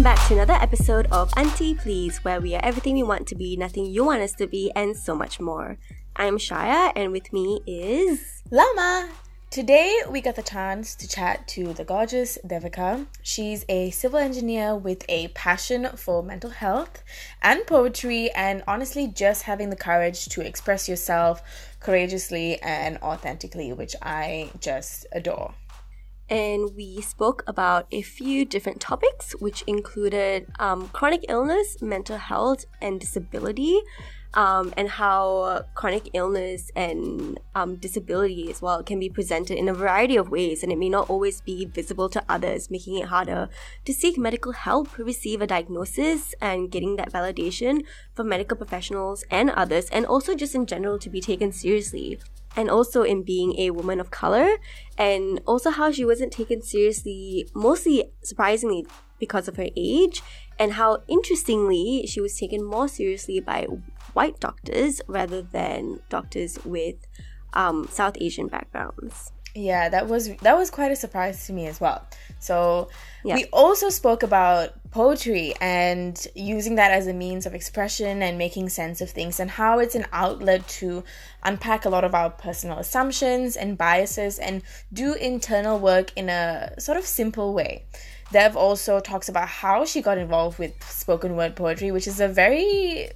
welcome back to another episode of Auntie Please, where we are everything we want to be, nothing you want us to be, and so much more. I'm Shaya, and with me is Lama. Today we got the chance to chat to the gorgeous Devika. She's a civil engineer with a passion for mental health and poetry, and honestly, just having the courage to express yourself courageously and authentically, which I just adore and we spoke about a few different topics, which included um, chronic illness, mental health, and disability um, and how chronic illness and um, disability as well can be presented in a variety of ways, and it may not always be visible to others, making it harder to seek medical help, receive a diagnosis, and getting that validation from medical professionals and others, and also just in general to be taken seriously. And also in being a woman of color, and also how she wasn't taken seriously, mostly surprisingly because of her age, and how interestingly she was taken more seriously by white doctors rather than doctors with um, South Asian backgrounds. Yeah, that was that was quite a surprise to me as well. So yeah. we also spoke about poetry and using that as a means of expression and making sense of things and how it's an outlet to unpack a lot of our personal assumptions and biases and do internal work in a sort of simple way. Dev also talks about how she got involved with spoken word poetry, which is a very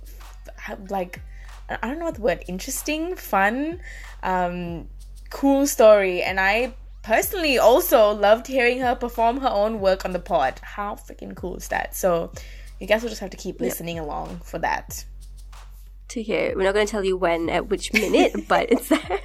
like I don't know what the word interesting, fun, um, cool story, and I personally also loved hearing her perform her own work on the pod. How freaking cool is that? So you guys will just have to keep listening yep. along for that. To hear, we're not going to tell you when at which minute, but it's there.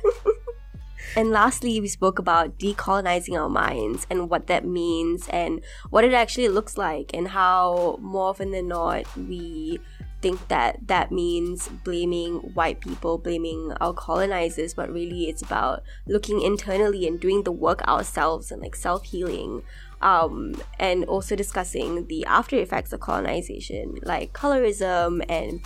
And lastly, we spoke about decolonizing our minds and what that means and what it actually looks like, and how more often than not we think that that means blaming white people, blaming our colonizers, but really it's about looking internally and doing the work ourselves and like self healing. Um, and also discussing the after effects of colonization, like colorism, and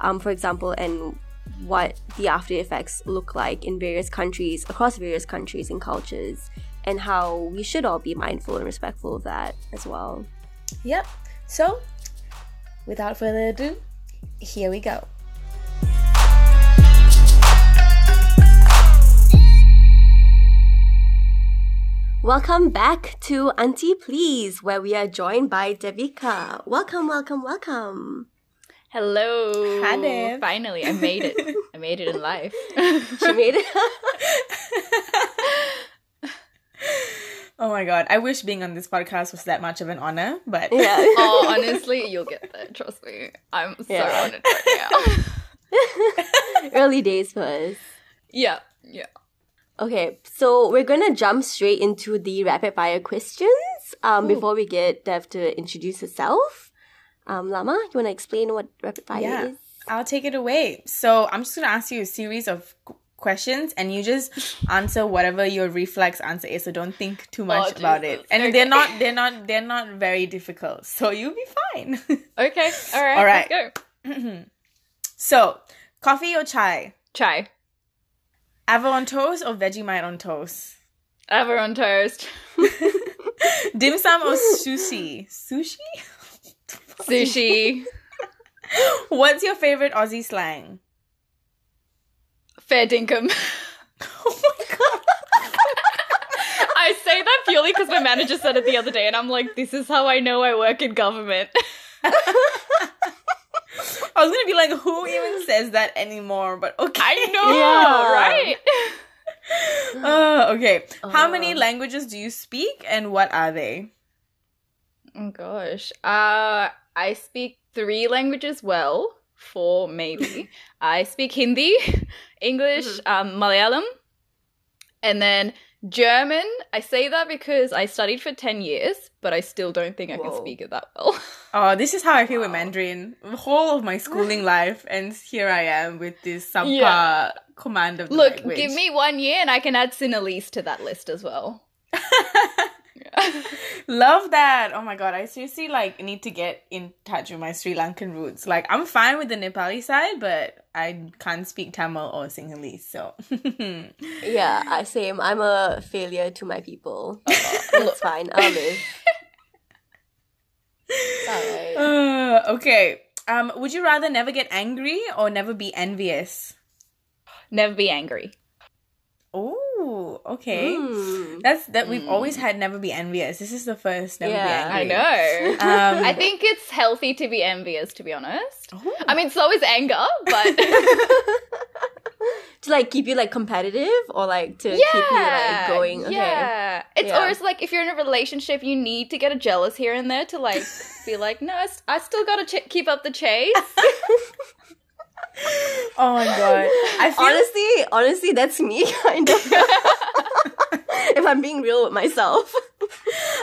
um, for example, and what the after effects look like in various countries, across various countries and cultures, and how we should all be mindful and respectful of that as well. Yep. So, without further ado, here we go. Welcome back to Auntie Please, where we are joined by Devika. Welcome, welcome, welcome. Hello. Hi, Dev. Finally, I made it. I made it in life. she made it. Oh my god, I wish being on this podcast was that much of an honor, but yeah. oh, honestly, you'll get there. Trust me, I'm so yeah. honored right now. Early days for us. Yeah, yeah. Okay, so we're gonna jump straight into the rapid fire questions. Um, Ooh. before we get Dev to introduce herself, um, Lama, you wanna explain what rapid fire yeah. is? I'll take it away. So I'm just gonna ask you a series of questions and you just answer whatever your reflex answer is. So don't think too oh, much oh, about it. And okay. they're not they're not they're not very difficult. So you'll be fine. Okay. All right. All right let's go. So coffee or chai? Chai. Avo on toast or vegemite on toast? Avo on toast. Dim sum or sushi? Sushi? Sushi. What's your favorite aussie slang fair dinkum. oh my god. I say that purely because my manager said it the other day, and I'm like, this is how I know I work in government. I was gonna be like, who even says that anymore? But okay. I know, yeah. right? Oh, okay. Uh, How many languages do you speak, and what are they? Oh gosh, uh, I speak three languages well four maybe. I speak Hindi, English, mm-hmm. um, Malayalam, and then German. I say that because I studied for 10 years, but I still don't think I Whoa. can speak it that well. oh, this is how I feel wow. with Mandarin. The whole of my schooling life, and here I am with this subpar yeah. command of Look, language. give me one year and I can add Sinhalese to that list as well. Love that. Oh my god, I seriously like need to get in touch with my Sri Lankan roots. Like I'm fine with the Nepali side, but I can't speak Tamil or Sinhalese. So yeah, I same. I'm a failure to my people. It's fine. I'll live. Alright. Uh, okay. Um, would you rather never get angry or never be envious? Never be angry. Oh, okay. Mm. That's that we've always had never be envious. This is the first never Yeah. be I know. Um, I think it's healthy to be envious, to be honest. Ooh. I mean, so is anger, but to like keep you like competitive or like to keep you like going. Okay. Yeah. It's Yeah. always like if you're in a relationship, you need to get a jealous here and there to like be like, no, I, st- I still gotta ch- keep up the chase. Oh my god. I Honestly, honestly, that's me kind of. if I'm being real with myself.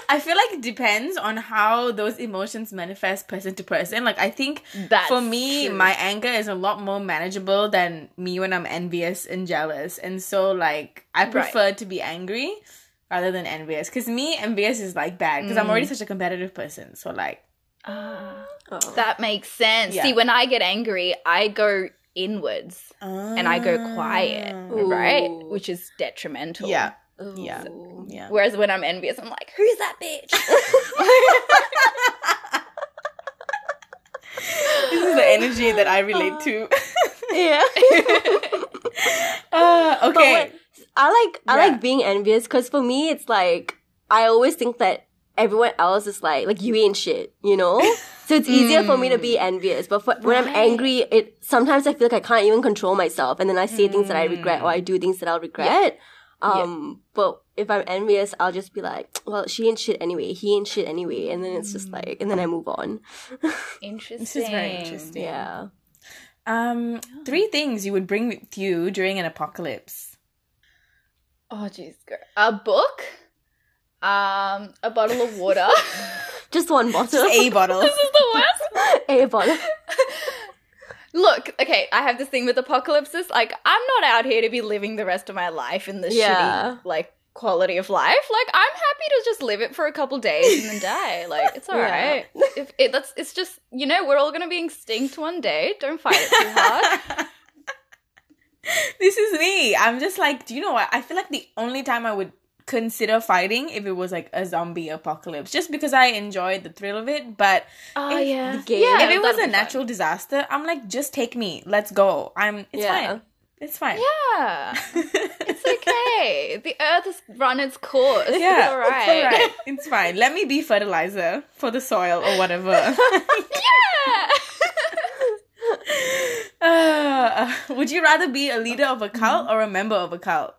I feel like it depends on how those emotions manifest person to person. Like I think That's for me, true. my anger is a lot more manageable than me when I'm envious and jealous. And so like I Right. prefer to be angry rather than envious. Cause me, envious is like bad because I'm already mm. such a competitive person. So like ah. Oh. that makes sense. Yeah. See, when I get angry, I go inwards and I go quiet, Ooh. right? Which is detrimental. Yeah. Ooh. Yeah. Yeah. Whereas when I'm envious, I'm like, who's that bitch? This is the energy that I relate to. Yeah. uh, okay. I like I Yeah. like being envious because for me it's like I always think that everyone else is like like you ain't shit, you know. So it's easier for me to be envious. But for, when I'm angry, it sometimes I feel like I can't even control myself, and then I say things that I regret or I do things that I'll regret. Um, but if I'm envious, I'll just be like, well, she ain't shit anyway. He ain't shit anyway, and then it's just like, and then I move on. Interesting. This is very interesting. Yeah. Um, three things you would bring with you during an apocalypse. Oh, jeez. girl. A book, um, a bottle of water. Just one bottle. A bottle. this is the worst. A bottle. Look, okay, I have this thing with apocalypses. Like, I'm not out here to be living the rest of my life in this Yeah. shitty, like, quality of life. Like, I'm happy to just live it for a couple days and then die. Like, it's Yeah. alright. If it, that's, it's just, you know, we're all gonna be extinct one day. Don't fight it too hard. this is me. I'm just like, do you know what? I feel like the only time I would consider fighting if it was like a zombie apocalypse, just because I enjoyed the thrill of it. But Oh, if, yeah. the game- yeah. if it was a natural disaster, I'm like, just take me. Let's go. I'm. It's Yeah. fine. It's fine. Yeah. It's okay. the earth has run its course. Yeah, It's alright. It's all right. It's fine. Let me be fertilizer for the soil or whatever. yeah. Uh, would you rather be a leader of a cult or a member of a cult?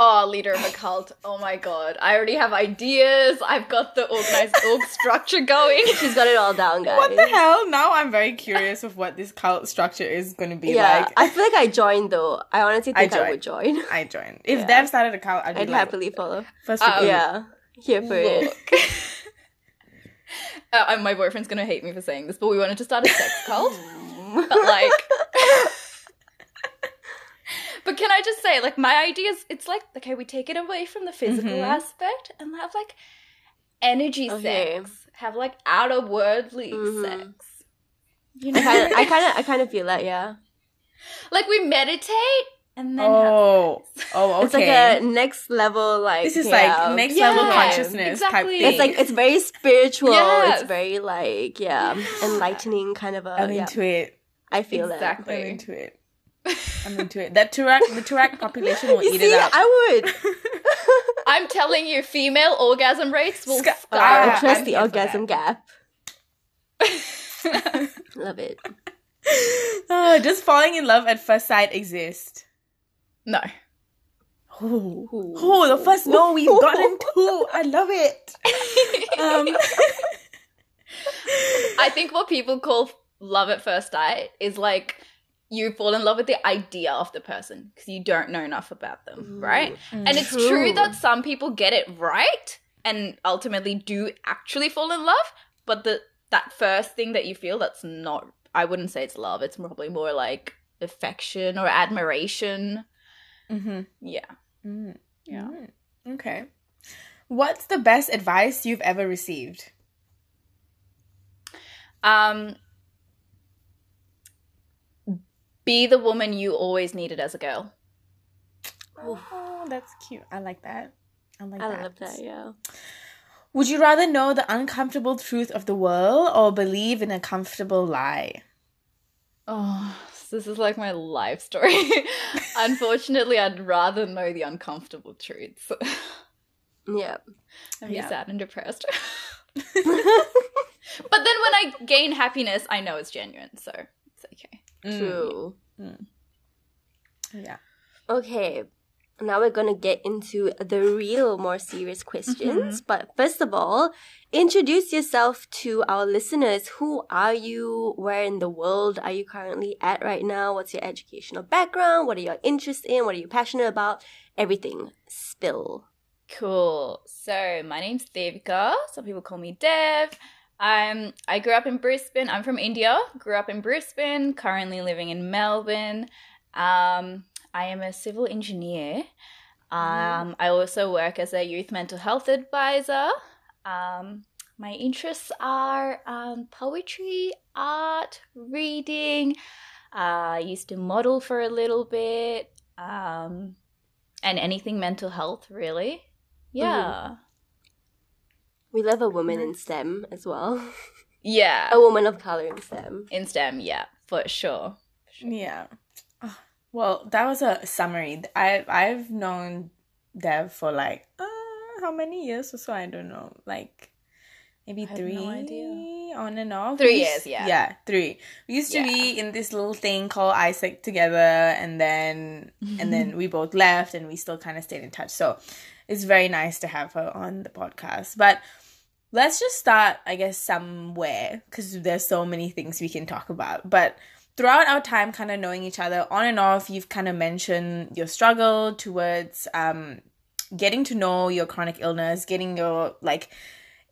Oh, leader of a cult. Oh my god. I already have ideas. I've got the organized org structure going. She's got it all down, guys. What the hell? Now I'm very curious of what this cult structure is going to be Yeah, like. I feel like I joined though. I honestly I think I, would join. I joined. If Yeah. Dev started a cult, I'd I'd like, happily follow. first Um, recruit. yeah, here for it. Look. Uh, my boyfriend's gonna hate me for saying this, but we wanted to start a sex cult. but like But can I just say, like, my ideas, it's like, okay, we take it away from the physical Mhm. aspect and have like energy Okay. sex. Have like outer worldly Mhm. sex. You I know? kind of, I kind of, I kind of feel that. Yeah, like we meditate and then have Oh, oh, okay. it's like a next level. Like this is yeah. like next Yeah, level consciousness type exactly. thing. It's like it's very spiritual. Yes. It's very like yeah, enlightening kind of a. I'm yeah, into it. I feel I'm Exactly. into it. I'm into it. That Turak, the Turak population will. You eat see, it up. I would. I'm telling you, female orgasm rates will Sky- I Ah, trust I'm the orgasm gap. Love it. oh, does falling in love at first sight exist? no. Oh, oh, the first no we've gotten to. I love it. Um, I think what people call love at first sight is like you fall in love with the idea of the person because you don't know enough about them, right? And it's true. True. that some people get it right and ultimately do actually fall in love, but the that first thing that you feel that's not I wouldn't say it's love, it's probably more like affection or admiration. mhm. Yeah. Mm, Yeah. mm, Okay. What's the best advice you've ever received? Um be the woman you always needed as a girl. Oh, that's cute. I like that. I like I that. love that. Yeah. Would you rather know the uncomfortable truth of the world or believe in a comfortable lie? Oh, this is like my life story. Unfortunately, I'd rather know the uncomfortable truths. yeah. I'm yeah. sad and depressed. but then when I gain happiness, I know it's genuine, so it's okay. Mm. True. Mm. Yeah. Okay, now we're going to get into the real, more serious questions. Mm-hmm. But first of all, introduce yourself to our listeners. Who are you? Where in the world are you currently at right now? What's your educational background? What are your interests in? What are you passionate about? Everything. Spill. Cool. So my name's Devika. Some people call me Dev. Um, I grew up in Brisbane. I'm from India. Grew up in Brisbane. Currently living in Melbourne. Um, I am a civil engineer. Mm-hmm. Um, I also work as a youth mental health advisor. Um, my interests are um, poetry, art, reading. Uh, I used to model for a little bit, um, and anything mental health, really. Yeah. Mm-hmm. We love a woman in STEM as well. Yeah. a woman of color in STEM. In STEM, yeah, for sure. For sure. Yeah. Well, that was a summary. I I've known Dev for like uh, how many years or so? I don't know. Like maybe three no on and off. Three years, yeah. Yeah, three. We used to yeah. be in this little thing called Isaac together, and then and then we both left, and we still kind of stayed in touch. So it's very nice to have her on the podcast. But let's just start, I guess, somewhere because there's so many things we can talk about. But throughout our time kind of knowing each other on and off you've kind of mentioned your struggle towards um, getting to know your chronic illness getting your like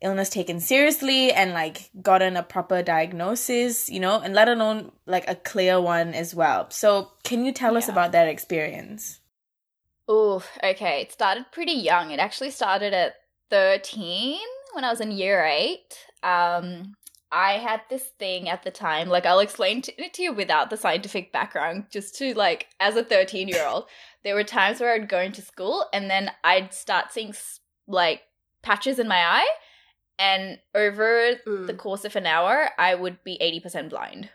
illness taken seriously and like gotten a proper diagnosis you know and let alone like a clear one as well so can you tell yeah. us about that experience oh okay it started pretty young it actually started at 13 when i was in year 8 um I had this thing at the time, like I'll explain it to you without the scientific background, just to like, as a 13 year old, there were times where I'd go into school and then I'd start seeing like patches in my eye. And over mm. the course of an hour, I would be 80% blind.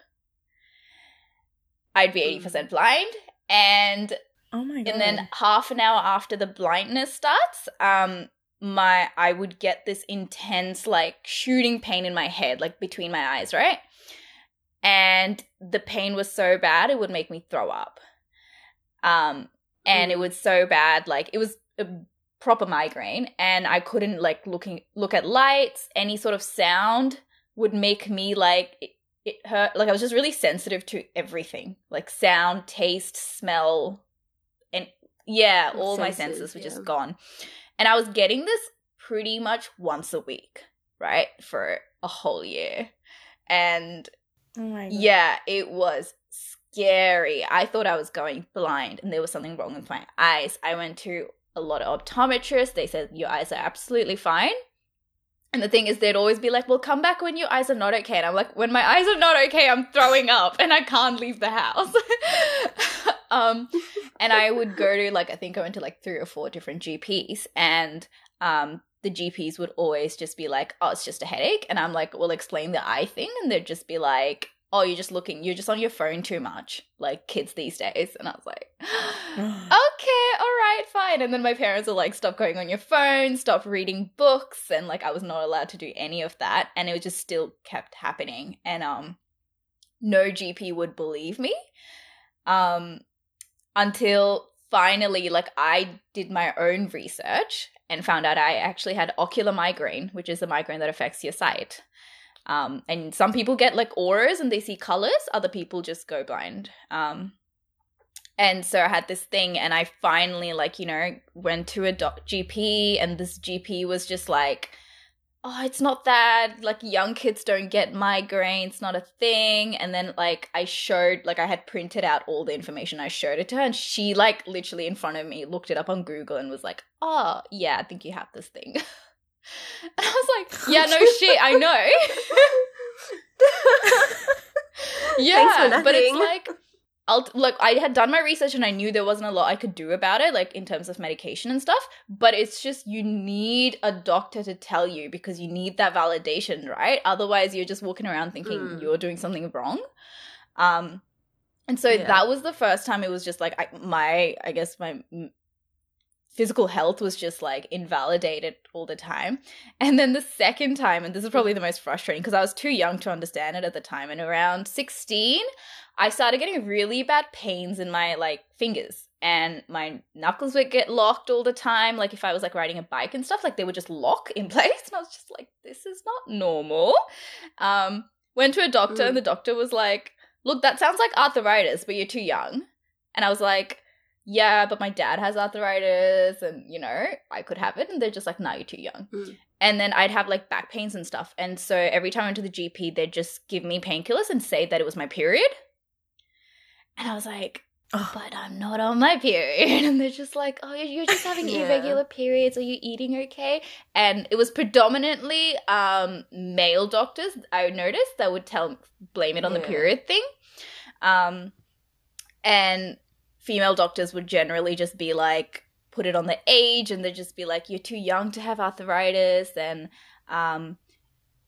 I'd be 80% mm. blind. And Oh my god. And then half an hour after the blindness starts, um, my I would get this intense like shooting pain in my head, like between my eyes, right? And the pain was so bad it would make me throw up. Um and mm. it was so bad like it was a proper migraine and I couldn't like looking look at lights, any sort of sound would make me like it, it hurt like I was just really sensitive to everything. Like sound, taste, smell and yeah, all senses, my senses were yeah. just gone. And I was getting this pretty much once a week, right? For a whole year. And oh yeah, it was scary. I thought I was going blind and there was something wrong with my eyes. I went to a lot of optometrists. They said, Your eyes are absolutely fine. And the thing is, they'd always be like, Well, come back when your eyes are not okay. And I'm like, When my eyes are not okay, I'm throwing up and I can't leave the house. um, and I would go to like I think I went to like three or four different GPs, and um, the GPs would always just be like, "Oh, it's just a headache," and I'm like, "Well, explain the eye thing," and they'd just be like, "Oh, you're just looking, you're just on your phone too much, like kids these days," and I was like, "Okay, all right, fine." And then my parents were like, "Stop going on your phone, stop reading books," and like I was not allowed to do any of that, and it was just still kept happening, and um, no GP would believe me. Um, until finally like I did my own research and found out I actually had ocular migraine, which is a migraine that affects your sight. Um, and some people get like auras and they see colors, other people just go blind. Um, and so I had this thing, and I finally, like, you know, went to a doc- GP, and this GP was just like, oh, it's not that like young kids don't get migraines, not a thing. And then like I showed, like I had printed out all the information. I showed it to her, and she like literally in front of me looked it up on Google and was like, oh yeah, I think you have this thing. and I was like, yeah, no shit, I know. yeah, but it's like I'll look, I had done my research and I knew there wasn't a lot I could do about it, like in terms of medication and stuff. But it's just you need a doctor to tell you because you need that validation, right? Otherwise, you're just walking around thinking mm. you're doing something wrong. Um, and so yeah. that was the first time it was just like I, my, I guess my physical health was just like invalidated all the time. And then the second time, and this is probably the most frustrating because I was too young to understand it at the time, and around 16, I started getting really bad pains in my like fingers. And my knuckles would get locked all the time. Like if I was like riding a bike and stuff, like they would just lock in place. And I was just like, this is not normal. Um, went to a doctor, mm. and the doctor was like, look, that sounds like arthritis, but you're too young. And I was like, yeah, but my dad has arthritis and, you know, I could have it. And they're just like, no, you're too young. Mm. And then I'd have like back pains and stuff. And so every time I went to the GP, they'd just give me painkillers and say that it was my period. And I was like, oh. but I'm not on my period. And they're just like, oh, you're just having yeah. irregular periods. Are you eating okay? And it was predominantly um, male doctors, I noticed, that would tell, blame it on yeah. the period thing. Um, and female doctors would generally just be like put it on the age and they'd just be like you're too young to have arthritis and um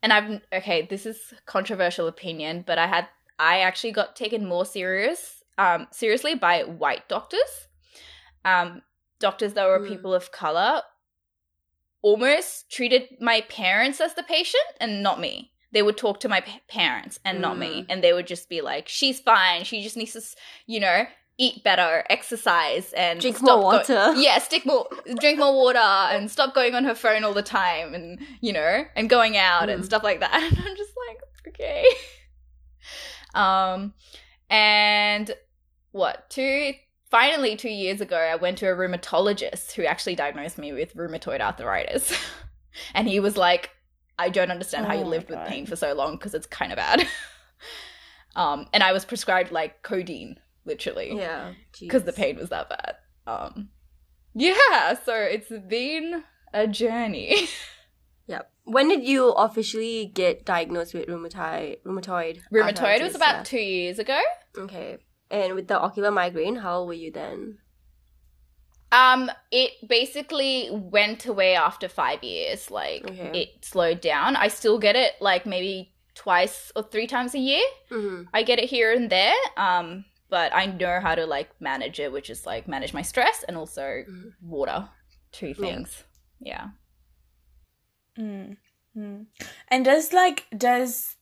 and I've okay this is controversial opinion but I had I actually got taken more serious um seriously by white doctors um doctors that were mm. people of color almost treated my parents as the patient and not me they would talk to my p- parents and not mm. me and they would just be like she's fine she just needs to you know eat better, exercise, and drink more water. Go- yeah, stick more, drink more water, and stop going on her phone all the time, and you know, and going out mm. and stuff like that. And I'm just like, okay. Um, and what two? Finally, two years ago, I went to a rheumatologist who actually diagnosed me with rheumatoid arthritis, and he was like, "I don't understand oh how you lived with pain for so long because it's kind of bad." um, and I was prescribed like codeine literally. Yeah. Because the pain was that bad. Um Yeah, so it's been a journey. When did you officially get diagnosed with rheumatoid rheumatoid? Rheumatoid was about yeah. two years ago. Okay. And with the ocular migraine, how old were you then? Um, it basically went away after five years. Like okay. it slowed down. I still get it like maybe twice or three times a year. Mm-hmm. I get it here and there. Um, but I know how to like manage it, which is like manage my stress and also mm. water. Two things. Yeah. yeah. Mm. Mm. And does like does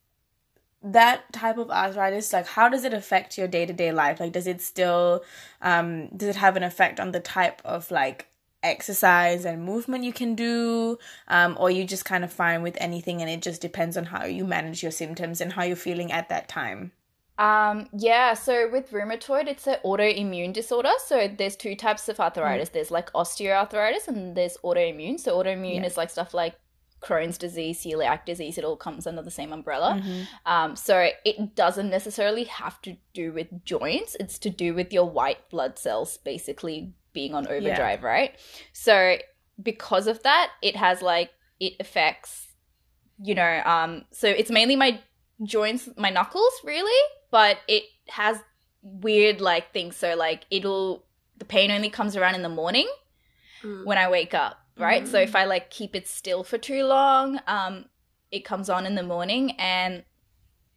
that type of arthritis like how does it affect your day-to-day life like does it still um does it have an effect on the type of like exercise and movement you can do um or you just kind of fine with anything and it just depends on how you manage your symptoms and how you're feeling at that time um, yeah, so with rheumatoid, it's an autoimmune disorder. So there's two types of arthritis. Mm. There's like osteoarthritis and there's autoimmune. So autoimmune yeah. is like stuff like Crohn's disease, celiac disease. It all comes under the same umbrella. Mm-hmm. Um, so it doesn't necessarily have to do with joints. It's to do with your white blood cells basically being on overdrive, yeah. right? So because of that, it has like it affects, you know, um, so it's mainly my joints, my knuckles, really but it has weird like things. So like it'll the pain only comes around in the morning mm. when I wake up, right? Mm. So if I like keep it still for too long, um, it comes on in the morning and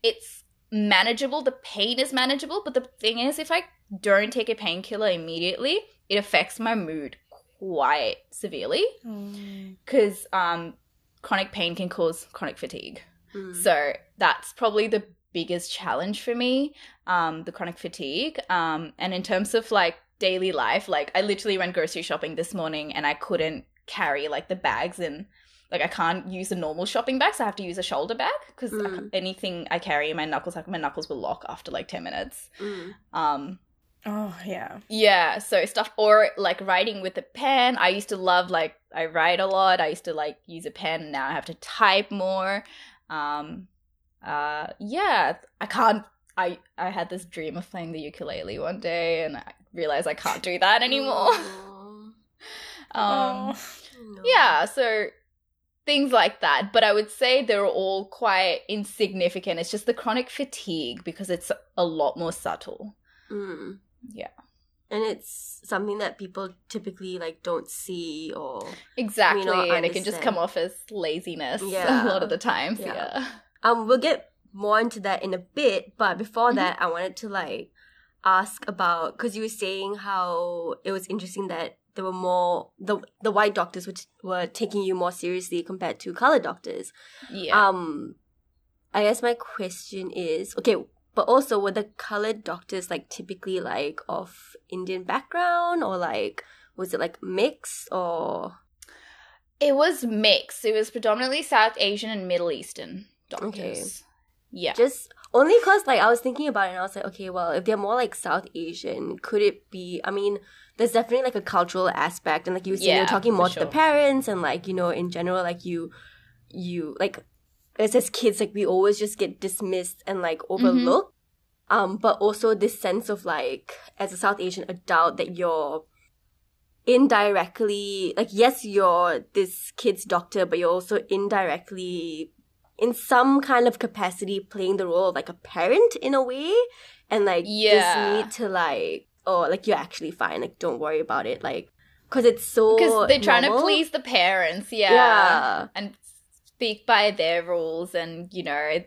it's manageable. The pain is manageable, but the thing is, if I don't take a painkiller immediately, it affects my mood quite severely because mm. um, chronic pain can cause chronic fatigue. Mm. So that's probably the biggest challenge for me, um, the chronic fatigue. Um, and in terms of like daily life, like I literally went grocery shopping this morning and I couldn't carry like the bags and like I can't use a normal shopping bag, so I have to use a shoulder bag because mm. anything I carry in my knuckles, like my knuckles will lock after like ten minutes. Mm. Um, oh yeah, yeah. So stuff or like writing with a pen. I used to love like I write a lot. I used to like use a pen. Now I have to type more. Um, uh, yeah, I can't. I I had this dream of playing the ukulele one day, and I realized I can't do that anymore. um, no. yeah, so things like that. But I would say they're all quite insignificant. It's just the chronic fatigue because it's a lot more subtle. Mm. Yeah. And it's something that people typically like don't see or exactly, not and it can just come off as laziness Yeah. a lot of the times. Yeah. Yeah. um we'll get more into that in a bit, but before Mhm. that I wanted to like ask about because you were saying how it was interesting that there were more the the white doctors which were taking you more seriously compared to colored doctors. Yeah. Um, I guess my question is okay, but also were the colored doctors like typically like of Indian background or like was it like mixed or It was mixed. It was predominantly South Asian and Middle Eastern doctors. Okay. Yeah. just only because like I was thinking about it and I was like, okay, well, if they're more like South Asian, could it be? I mean, there's definitely like a cultural aspect, and like you were saying, Yeah, you're talking more to the parents, and like you know, in general, like you, you like as as kids, like we always just get dismissed and like Mm-hmm. overlooked. Um, but also this sense of like as a South Asian adult that you're indirectly like yes you're this kid's doctor but you're also indirectly in some kind of capacity playing the role of like a parent in a way and like Yeah. this need to like oh like you're actually fine like don't worry about it like because it's so Because they're trying normal. to please the parents. Yeah. yeah And speak by their rules. And, you know,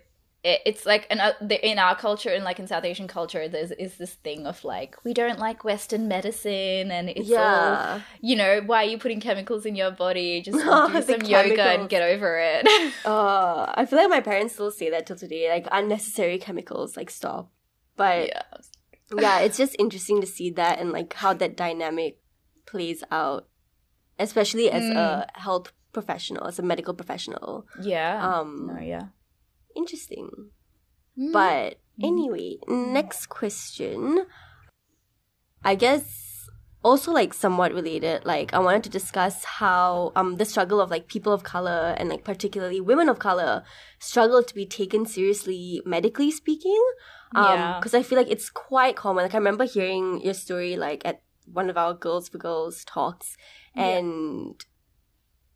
it's like an, uh, the, in our culture and like in South Asian culture, there's is this thing of like, we don't like Western medicine. And it's all, you know, why are you putting chemicals in your body? Just Oh, do some yoga and get over it. uh i feel like my parents still say that till today like unnecessary chemicals like stop but yeah. yeah, it's just interesting to see that and like how that dynamic plays out, especially as a health professional, as a medical professional. Yeah. Um, no, yeah. Interesting. Mm. But anyway, next question. I guess also like somewhat related. Like I wanted to discuss how um the struggle of like people of color and like particularly women of color struggle to be taken seriously medically speaking. Um, Yeah. because I feel like it's quite common. Like I remember hearing your story like at one of our girls for girls talks, Yeah.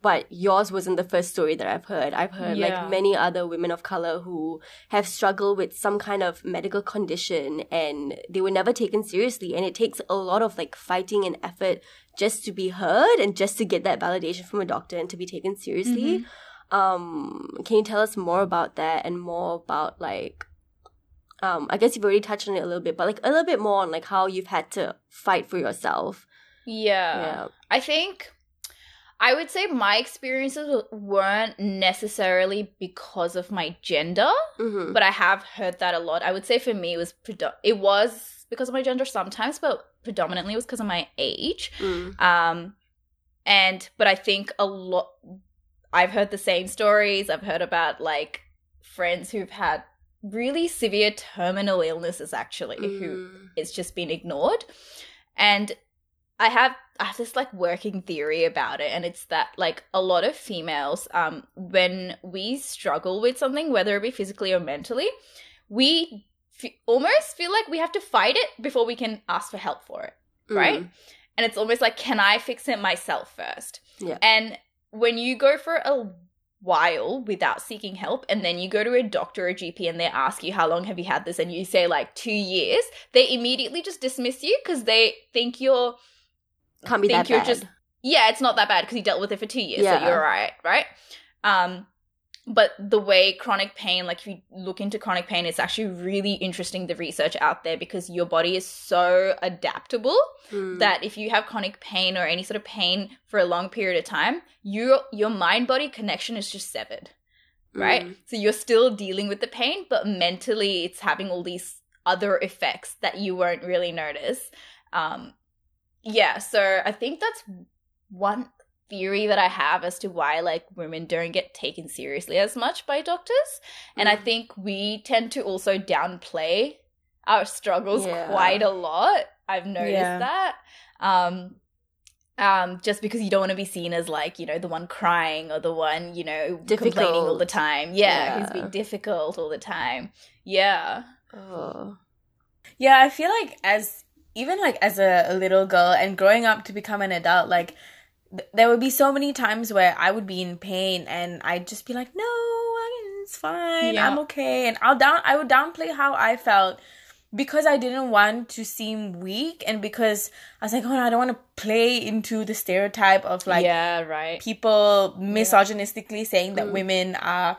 But yours wasn't the first story that I've heard. I've heard Yeah. like many other women of color who have struggled with some kind of medical condition and they were never taken seriously. And it takes a lot of like fighting and effort just to be heard and just to get that validation from a doctor and to be taken seriously. Um, can you tell us more about that and more about like um, I guess you've already touched on it a little bit, but like a little bit more on like how you've had to fight for yourself. Yeah. Yeah. I think I would say my experiences weren't necessarily because of my gender, Mm-hmm. but I have heard that a lot. I would say for me it was predo- it was because of my gender sometimes, but predominantly it was because of my age. Mm. Um and but I think a lot I've heard the same stories. I've heard about like friends who've had really severe terminal illnesses actually who Mm. it's just been ignored. And I have I have this like working theory about it, and it's that like a lot of females, um, when we struggle with something, whether it be physically or mentally, we f- almost feel like we have to fight it before we can ask for help for it, right? Mm. And it's almost like, can I fix it myself first? Yeah. And when you go for a while without seeking help and then you go to a doctor or a GP and they ask you how long have you had this and you say like 2 years they immediately just dismiss you cuz they think you're Can't be think that you're bad. just yeah it's not that bad because you dealt with it for 2 years Yeah. so you're right right um but the way chronic pain like if you look into chronic pain it's actually really interesting the research out there because your body is so adaptable Mm. that if you have chronic pain or any sort of pain for a long period of time, your your mind body connection is just severed, right? Mm. So you're still dealing with the pain, but mentally it's having all these other effects that you won't really notice. Um, yeah, so I think that's one theory that I have as to why like women don't get taken seriously as much by doctors, and I Mm. think we tend to also downplay our struggles Yeah. quite a lot. I've noticed Yeah. that. Um um just because you don't want to be seen as like, you know, the one crying or the one, you know, complaining all the time. Yeah, who's Yeah. being difficult all the time. Yeah. Oh. Yeah, I feel like as even like as a, a little girl and growing up to become an adult, like th- there would be so many times where I would be in pain and I'd just be like, "No, it's fine. Yeah. I'm okay." And I'll down I would downplay how I felt because I didn't want to seem weak and because I was like, oh, no, I don't want to play into the stereotype of like, yeah, right, people misogynistically yeah. saying that mm. women are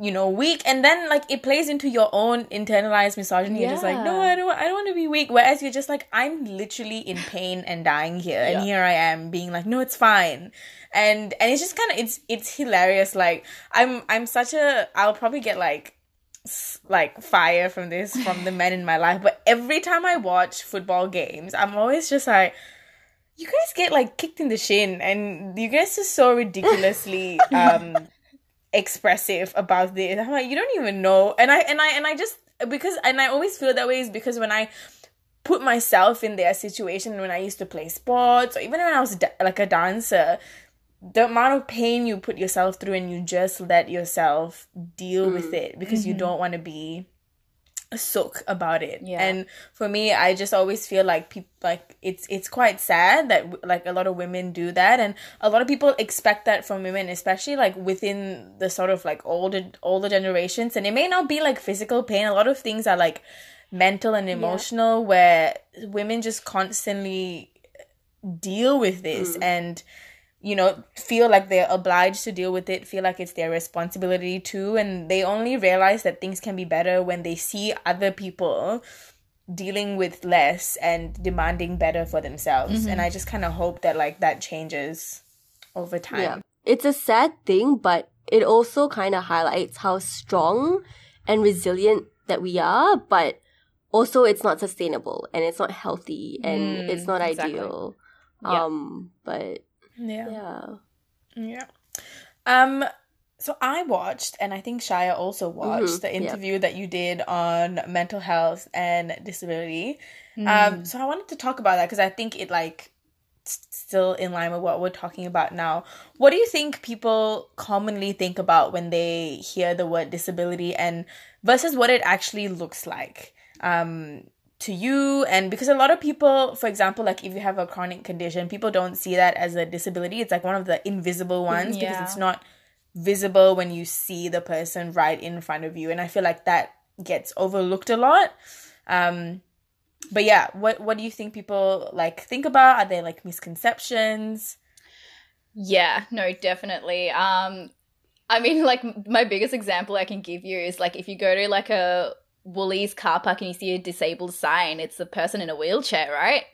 you know weak. And then like it plays into your own internalized misogyny. Yeah. you're just like no i don't i don't want to be weak. Whereas you're just like i'm literally in pain and dying here yeah. and here i am being like no it's fine. And and it's just kind of it's it's hilarious. Like i'm i'm such a i'll probably get like like fire from this from the men in my life. But every time i watch football games i'm always just like you guys get like kicked in the shin and you guys are so ridiculously um expressive about this. I'm like, you don't even know. And I and I and I just because and I always feel that way is because when I put myself in their situation when I used to play sports or even when I was da- like a dancer, the amount of pain you put yourself through and you just let yourself deal mm. with it because mm-hmm. you don't want to be sook about it yeah. and for me i just always feel like people like it's it's quite sad that like a lot of women do that and a lot of people expect that from women especially like within the sort of like older older generations and it may not be like physical pain a lot of things are like mental and emotional yeah. where women just constantly deal with this mm. and you know, feel like they're obliged to deal with it, feel like it's their responsibility too. And they only realize that things can be better when they see other people dealing with less and demanding better for themselves. Mm-hmm. And I just kind of hope that like that changes over time. Yeah. It's a sad thing, but it also kind of highlights how strong and resilient that we are, but also it's not sustainable and it's not healthy and mm, it's not exactly. ideal. Um, but yeah. Yeah. Yeah. Um so I watched and I think Shaya also watched mm-hmm. the interview that you did on mental health and disability. Mm. Um so I wanted to talk about that because I think it like still in line with what we're talking about now. What do you think people commonly think about when they hear the word disability and versus what it actually looks like? Um to you and because a lot of people for example like if you have a chronic condition people don't see that as a disability. It's like one of the invisible ones yeah. because it's not visible when you see the person right in front of you and i feel like that gets overlooked a lot. Um but yeah what what do you think people like think about? Are there like misconceptions? Yeah no definitely. Um i mean like my biggest example i can give you is like if you go to like a Woolies car park and you see a disabled sign, it's a person in a wheelchair, right?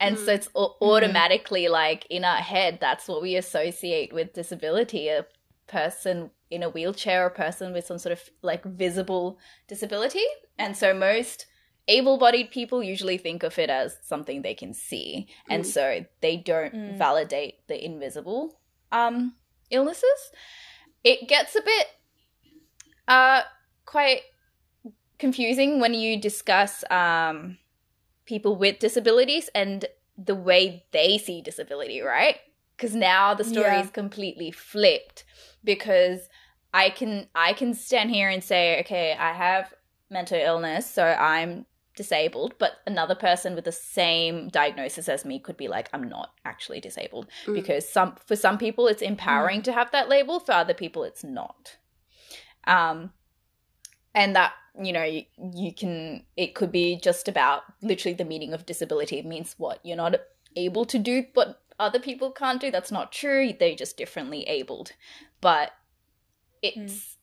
And mm. so it's mm. automatically mm. like in our head, that's what we associate with disability a person in a wheelchair, a person with some sort of like visible disability. And so most able bodied people usually think of it as something they can see. Mm. And so they don't mm. validate the invisible um, illnesses. It gets a bit uh, quite confusing when you discuss um, people with disabilities and the way they see disability, right? Because now the story yeah. is completely flipped because I can I can stand here and say, okay, I have mental illness, so I'm disabled, but another person with the same diagnosis as me could be like, I'm not actually disabled. Mm. Because some for some people it's empowering mm. to have that label, for other people it's not. Um and that you know you, can it could be just about literally the meaning of disability it means what you're not able to do what other people can't do. That's not true. They're just differently abled. But it's mm.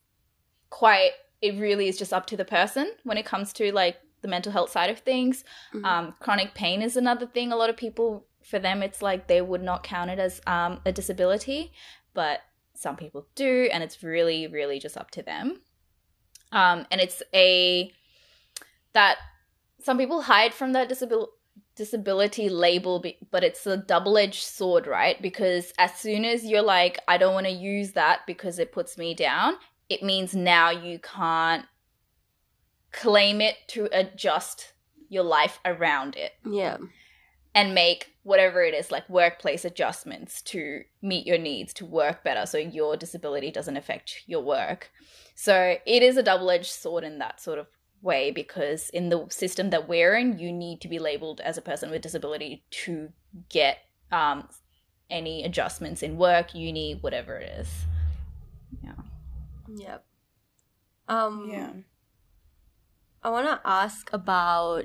quite it really is just up to the person when it comes to like the mental health side of things. Mm-hmm. um, chronic pain is another thing. A lot of people for them it's like they would not count it as um, a disability but some people do and it's really really just up to them um, and it's a that some people hide from that disability disability label but it's a double-edged sword right? Because as soon as you're like i don't want to use that because it puts me down it means now you can't claim it to adjust your life around it. Yeah. And make whatever it is like workplace adjustments to meet your needs to work better so your disability doesn't affect your work so it is a double edged sword in that sort of way because in the system that we're in, you need to be labeled as a person with disability to get um, any adjustments in work, uni, whatever it is. Yeah. Yep. Um, yeah. I want to ask about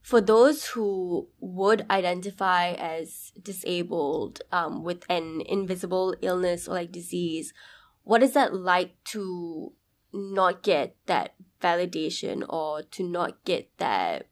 for those who would identify as disabled um, with an invisible illness or like disease, what is that like to not get that validation or to not get that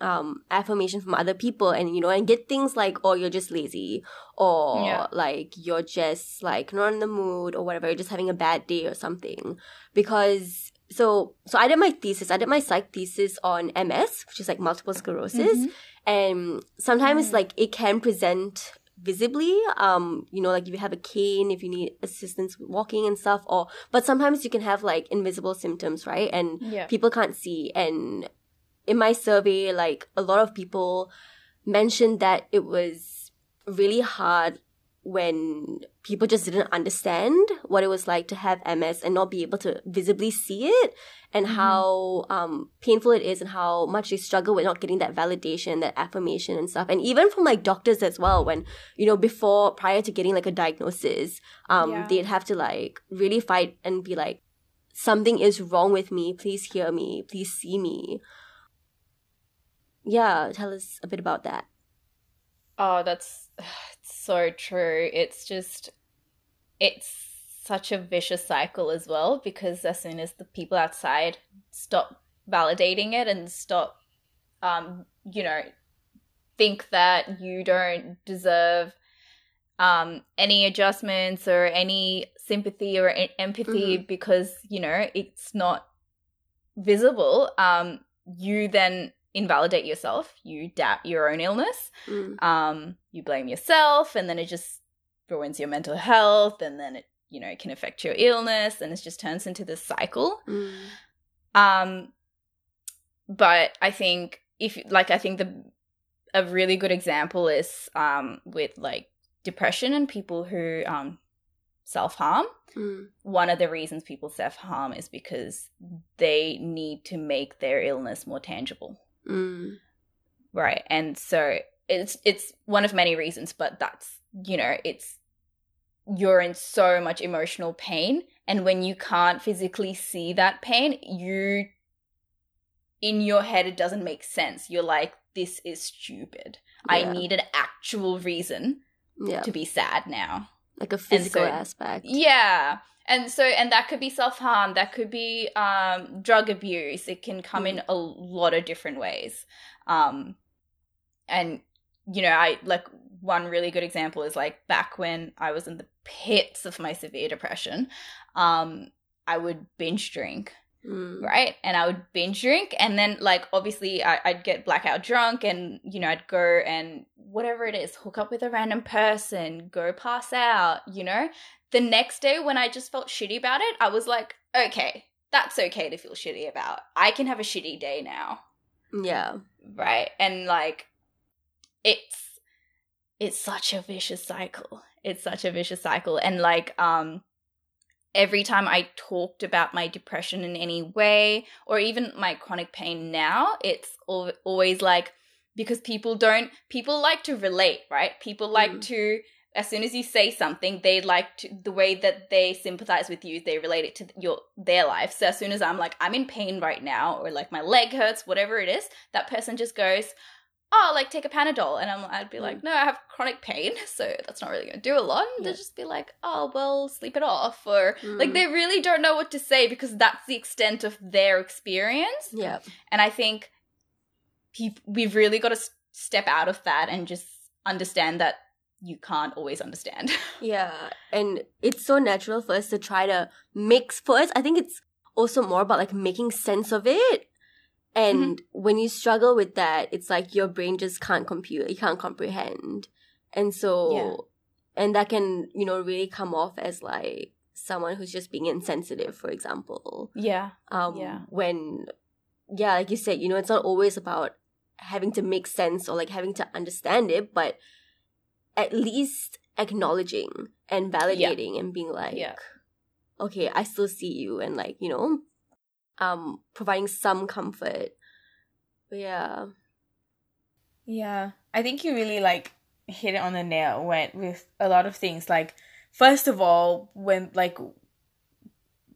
um, affirmation from other people and you know and get things like oh you're just lazy or yeah. like you're just like not in the mood or whatever you're just having a bad day or something because so so I did my thesis. I did my psych thesis on MS, which is like multiple sclerosis, mm-hmm. and sometimes mm-hmm. like it can present visibly um you know like if you have a cane if you need assistance walking and stuff or but sometimes you can have like invisible symptoms right and yeah. people can't see and in my survey like a lot of people mentioned that it was really hard when people just didn't understand what it was like to have MS and not be able to visibly see it and mm-hmm. how um, painful it is and how much they struggle with not getting that validation, that affirmation and stuff. And even from like doctors as well, when, you know, before, prior to getting like a diagnosis, um, yeah. they'd have to like really fight and be like, something is wrong with me. Please hear me. Please see me. Yeah, tell us a bit about that. Oh, that's so true. It's just, it's such a vicious cycle as well because as soon as the people outside stop validating it and stop, um, you know, think that you don't deserve um, any adjustments or any sympathy or empathy mm-hmm. because you know it's not visible um, you then invalidate yourself. You doubt your own illness. Mm. Um, you blame yourself, and then it just ruins your mental health, and then it you know can affect your illness, and it just turns into this cycle. Mm. Um, but I think if like I think the a really good example is um with like depression and people who um self harm. Mm. One of the reasons people self harm is because they need to make their illness more tangible. Mm. Right. And so it's it's one of many reasons, but that's you know, it's you're in so much emotional pain and when you can't physically see that pain, you in your head it doesn't make sense. You're like this is stupid. Yeah. I need an actual reason yeah. to be sad now. Like a physical so, aspect. Yeah and so and that could be self-harm that could be um, drug abuse it can come mm. in a lot of different ways um, and you know i like one really good example is like back when i was in the pits of my severe depression um, i would binge drink Mm. right? And I would binge drink, and then like obviously I, would get blackout drunk, and you know I'd go and whatever it is, hook up with a random person, go pass out, you know the next day when I just felt shitty about it, I was like, okay, that's okay to feel shitty about. I can have a shitty day now. Yeah. Right. And like it's it's such a vicious cycle. It's such a vicious cycle. And like um every time I talked about my depression in any way or even my chronic pain now, it's always like because people don't people like to relate, right? People like mm. to as soon as you say something, they like to, the way that they sympathize with you. They relate it to your their life. So as soon as I'm like, I'm in pain right now, or like my leg hurts, whatever it is, that person just goes, "Oh, like take a Panadol," and I'm, I'd be like, mm. "No, I have chronic pain, so that's not really going to do a lot." And yeah. they just be like, "Oh, well, sleep it off," or mm. like they really don't know what to say because that's the extent of their experience. Yeah, and I think we've really got to step out of that and just understand that you can't always understand. yeah, and it's so natural for us to try to mix first. I think it's also more about like making sense of it. And mm-hmm. when you struggle with that, it's like your brain just can't compute, you can't comprehend. And so, yeah. and that can, you know, really come off as like someone who's just being insensitive, for example. Yeah. Um, yeah. When, yeah, like you said, you know, it's not always about having to make sense or like having to understand it, but at least acknowledging and validating yeah. and being like yeah. okay i still see you and like you know um providing some comfort but yeah yeah i think you really like hit it on the nail when with a lot of things like first of all when like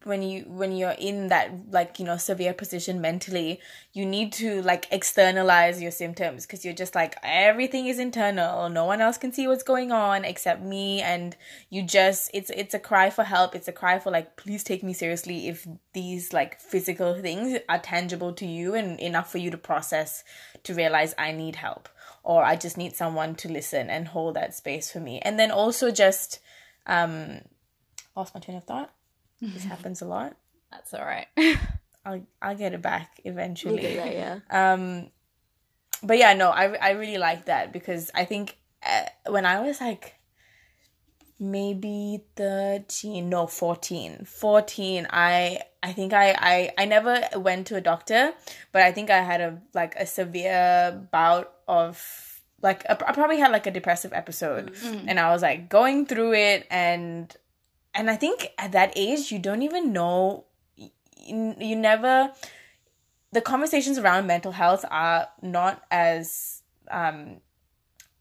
when you when you're in that like you know severe position mentally you need to like externalize your symptoms because you're just like everything is internal. No one else can see what's going on except me and you just it's it's a cry for help. It's a cry for like please take me seriously if these like physical things are tangible to you and enough for you to process to realize i need help or i just need someone to listen and hold that space for me. And then also just um lost my train of thought this happens a lot. That's all right. I'll I'll get it back eventually. Yeah, yeah. Um, but yeah, no, I I really like that because I think uh, when I was like maybe 13 no 14 14 i i think I, I i never went to a doctor but i think i had a like a severe bout of like a, I probably had like a depressive episode mm-hmm. and i was like going through it and and I think at that age, you don't even know, you, you never, the conversations around mental health are not as um,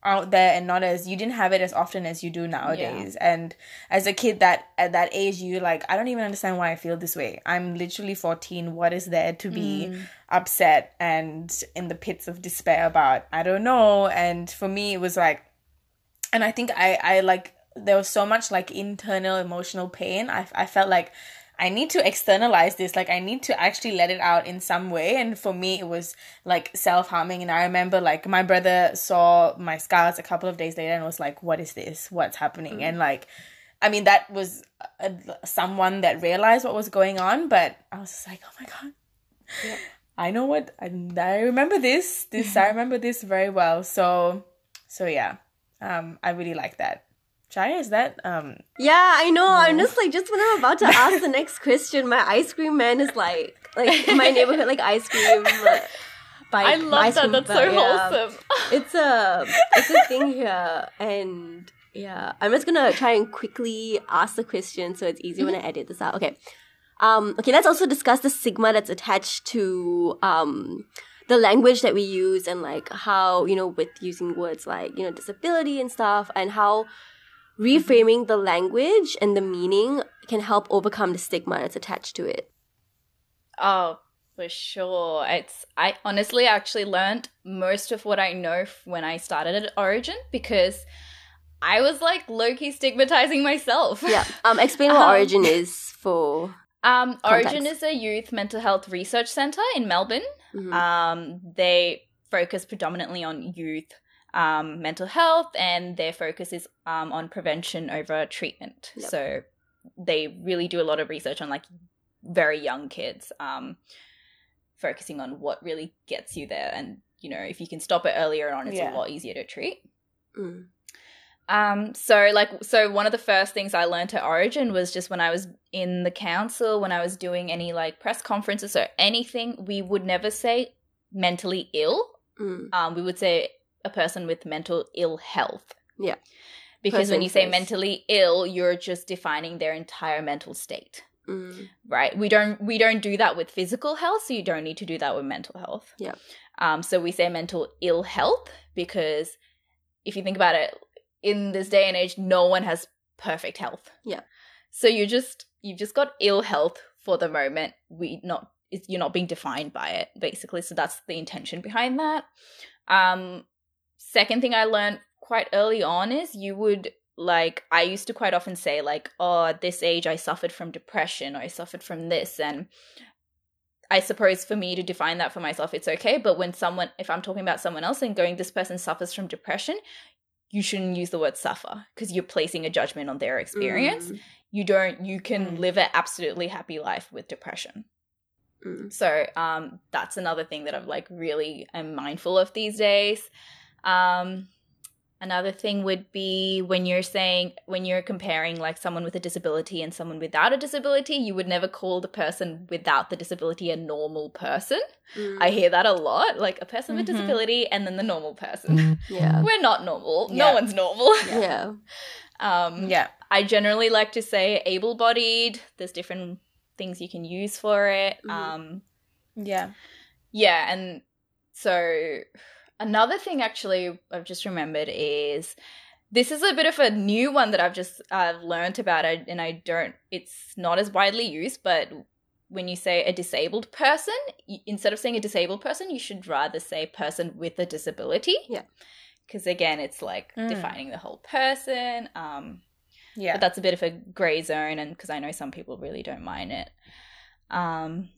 out there and not as you didn't have it as often as you do nowadays. Yeah. and as a kid that at that age you like i don't even understand why i feel this way. I'm literally 14 what is there to be mm. upset and in the pits of despair about? I don't know. And for me it was like and i think i i like there was so much like internal emotional pain. I I felt like I need to externalize this. Like I need to actually let it out in some way. And for me, it was like self harming. And I remember like my brother saw my scars a couple of days later and was like, "What is this? What's happening?" Mm-hmm. And like, I mean, that was a, someone that realized what was going on. But I was just like, "Oh my god." Yeah. I know what I, I remember this this I remember this very well so so yeah um I really like that Chaya, is that um Yeah, I know. No. I'm just like just when I'm about to ask the next question, my ice cream man is like like my neighborhood like ice cream. By I love that. That's so yeah, wholesome. It's a it's a thing here, and yeah, I'm just gonna try and quickly ask the question so it's easy when I edit this out. Okay, um, okay. Let's also discuss the stigma that's attached to um the language that we use and like how you know with using words like you know disability and stuff and how reframing the language and the meaning can help overcome the stigma that's attached to it. Oh, for sure. It's I honestly actually learned most of what I know when I started at Origin because I was like low key stigmatizing myself. Yeah. Um explain what um, Origin is for um, Origin is a youth mental health research center in Melbourne. Mm-hmm. Um, they focus predominantly on youth um, mental health, and their focus is um, on prevention over treatment. Yep. So they really do a lot of research on like very young kids, um, focusing on what really gets you there, and you know if you can stop it earlier on, it's yeah. a lot easier to treat. Mm. Um, so like, so one of the first things I learned at Origin was just when I was in the council, when I was doing any like press conferences or anything, we would never say mentally ill. Mm. Um, we would say a person with mental ill health. Yeah. Because person when you say mentally ill, you're just defining their entire mental state. Mm. Right? We don't we don't do that with physical health, so you don't need to do that with mental health. Yeah. Um so we say mental ill health because if you think about it, in this day and age, no one has perfect health. Yeah. So you just you've just got ill health for the moment. We not you're not being defined by it basically. So that's the intention behind that. Um second thing I learned quite early on is you would like I used to quite often say like, "Oh, at this age I suffered from depression or I suffered from this." And I suppose for me to define that for myself it's okay, but when someone if I'm talking about someone else and going this person suffers from depression, you shouldn't use the word suffer because you're placing a judgment on their experience. Mm. You don't you can mm. live an absolutely happy life with depression. Mm. So, um that's another thing that I've like really am mindful of these days. Um, another thing would be when you're saying when you're comparing like someone with a disability and someone without a disability you would never call the person without the disability a normal person. Mm. i hear that a lot like a person mm-hmm. with disability and then the normal person. Mm-hmm. yeah. We're not normal. Yeah. no one's normal. Yeah. Um yeah. I generally like to say able-bodied. There's different things you can use for it. Mm. um yeah. yeah and so Another thing, actually, I've just remembered is this is a bit of a new one that I've just I've learned about, and I don't. It's not as widely used, but when you say a disabled person, instead of saying a disabled person, you should rather say person with a disability. Yeah. Because again, it's like mm. defining the whole person. Um, yeah. But that's a bit of a gray zone, and because I know some people really don't mind it. Um,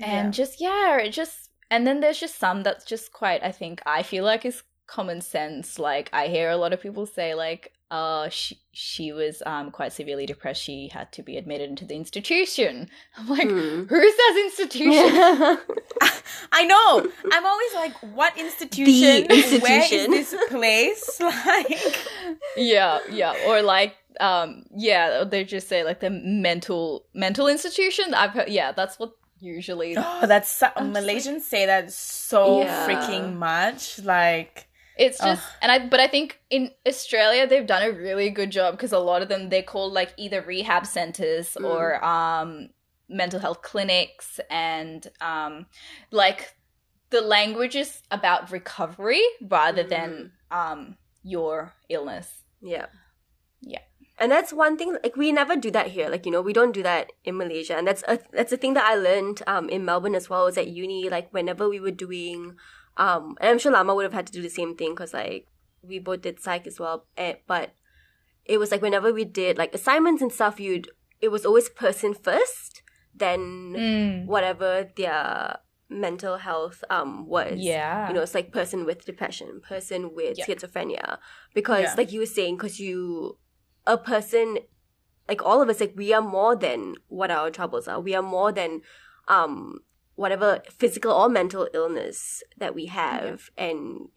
and yeah. just yeah, it just and then there's just some that's just quite. I think I feel like is common sense. Like I hear a lot of people say like, "Oh, she she was um quite severely depressed. She had to be admitted into the institution." I'm like, hmm. "Who says institution?" Yeah. I know. I'm always like, "What institution? institution. Where is this place?" like, yeah, yeah, or like um yeah they just say like the mental mental institution i've heard yeah that's what usually oh, that's so, malaysians like, say that so yeah. freaking much like it's just, Ugh. and I, but I think in Australia they've done a really good job because a lot of them they're called like either rehab centers mm. or um, mental health clinics, and um, like the language is about recovery rather mm. than um, your illness. Yeah, yeah. And that's one thing. Like we never do that here. Like you know, we don't do that in Malaysia, and that's a that's a thing that I learned um, in Melbourne as well. Was at uni, like whenever we were doing um, and I'm sure Lama would have had to do the same thing because like we both did psych as well. And, eh, but it was like whenever we did like assignments and stuff, you'd it was always person first, then mm. whatever their mental health um was. Yeah, you know, it's like person with depression, person with schizophrenia, because yeah. like you were saying, because you a person like all of us like we are more than what our troubles are. We are more than um whatever physical or mental illness that we have. Yeah. and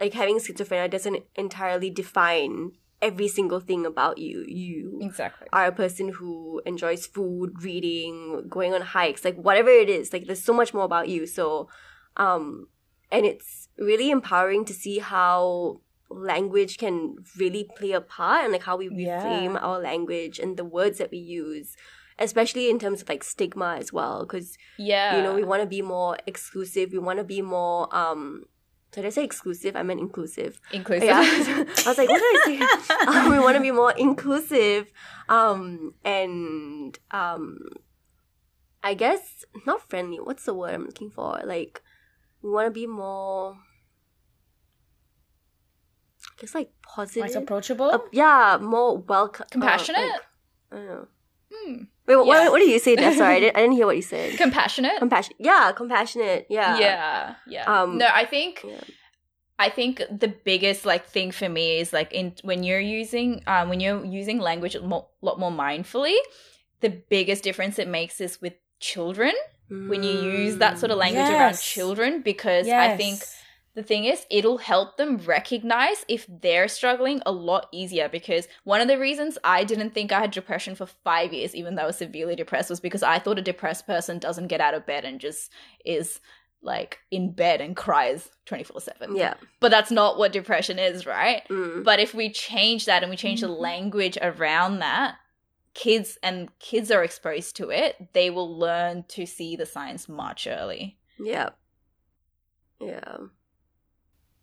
like having schizophrenia doesn't entirely define every single thing about you. You exactly. are a person who enjoys food reading going on hikes like whatever it is. Like there's so much more about you. So um and it's really empowering to see how language can really play a part and like how we reframe yeah. our language and the words that we use especially in terms of like stigma as well because yeah you know we want to be more exclusive we want to be more um did I say exclusive? I meant inclusive. Inclusive. Yeah. I was like, what did I say? um, we want to be more inclusive, um, and um, I guess not friendly. What's the word I'm looking for? Like, we want to be more. Guess like positive, like approachable. Uh, yeah, more welcome, compassionate. Uh, like, I don't know. Hmm. Wait, what, yeah. what, what did you say? There? Sorry, I didn't, I didn't hear what you said. Compassionate. Compassion. Yeah, compassionate. Yeah. Yeah. Yeah. Um, no, I think. Yeah. I think the biggest like thing for me is like in when you're using um when you're using language a lot more mindfully, the biggest difference it makes is with children mm. when you use that sort of language yes. around children because yes. I think the thing is, it'll help them recognize if they're struggling a lot easier because one of the reasons I didn't think I had depression for five years, even though I was severely depressed, was because I thought a depressed person doesn't get out of bed and just is like in bed and cries 24 7. Yeah. But that's not what depression is, right? Mm. But if we change that and we change mm-hmm. the language around that, kids and kids are exposed to it, they will learn to see the signs much early. Yeah. Yeah.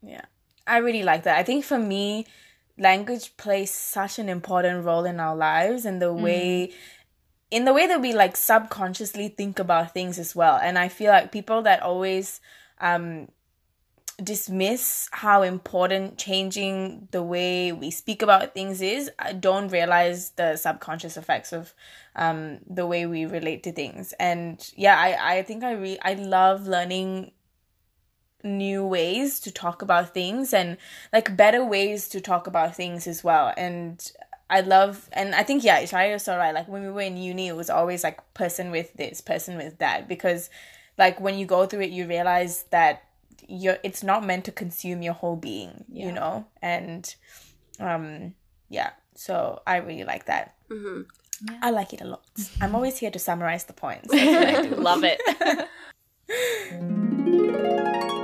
Yeah. I really like that. I think for me, language plays such an important role in our lives and the mm. way in the way that we like subconsciously think about things as well. And I feel like people that always um dismiss how important changing the way we speak about things is I don't realize the subconscious effects of um the way we relate to things and yeah i i think i re- i love learning new ways to talk about things and like better ways to talk about things as well. And I love and I think yeah, Shaya is so right. Like when we were in uni, it was always like person with this, person with that, because like when you go through it, you realize that you're it's not meant to consume your whole being, yeah. you know, and um yeah. So I really like that. Mm-hmm. Yeah. I like it a lot. I'm always here to summarize the points. Love it.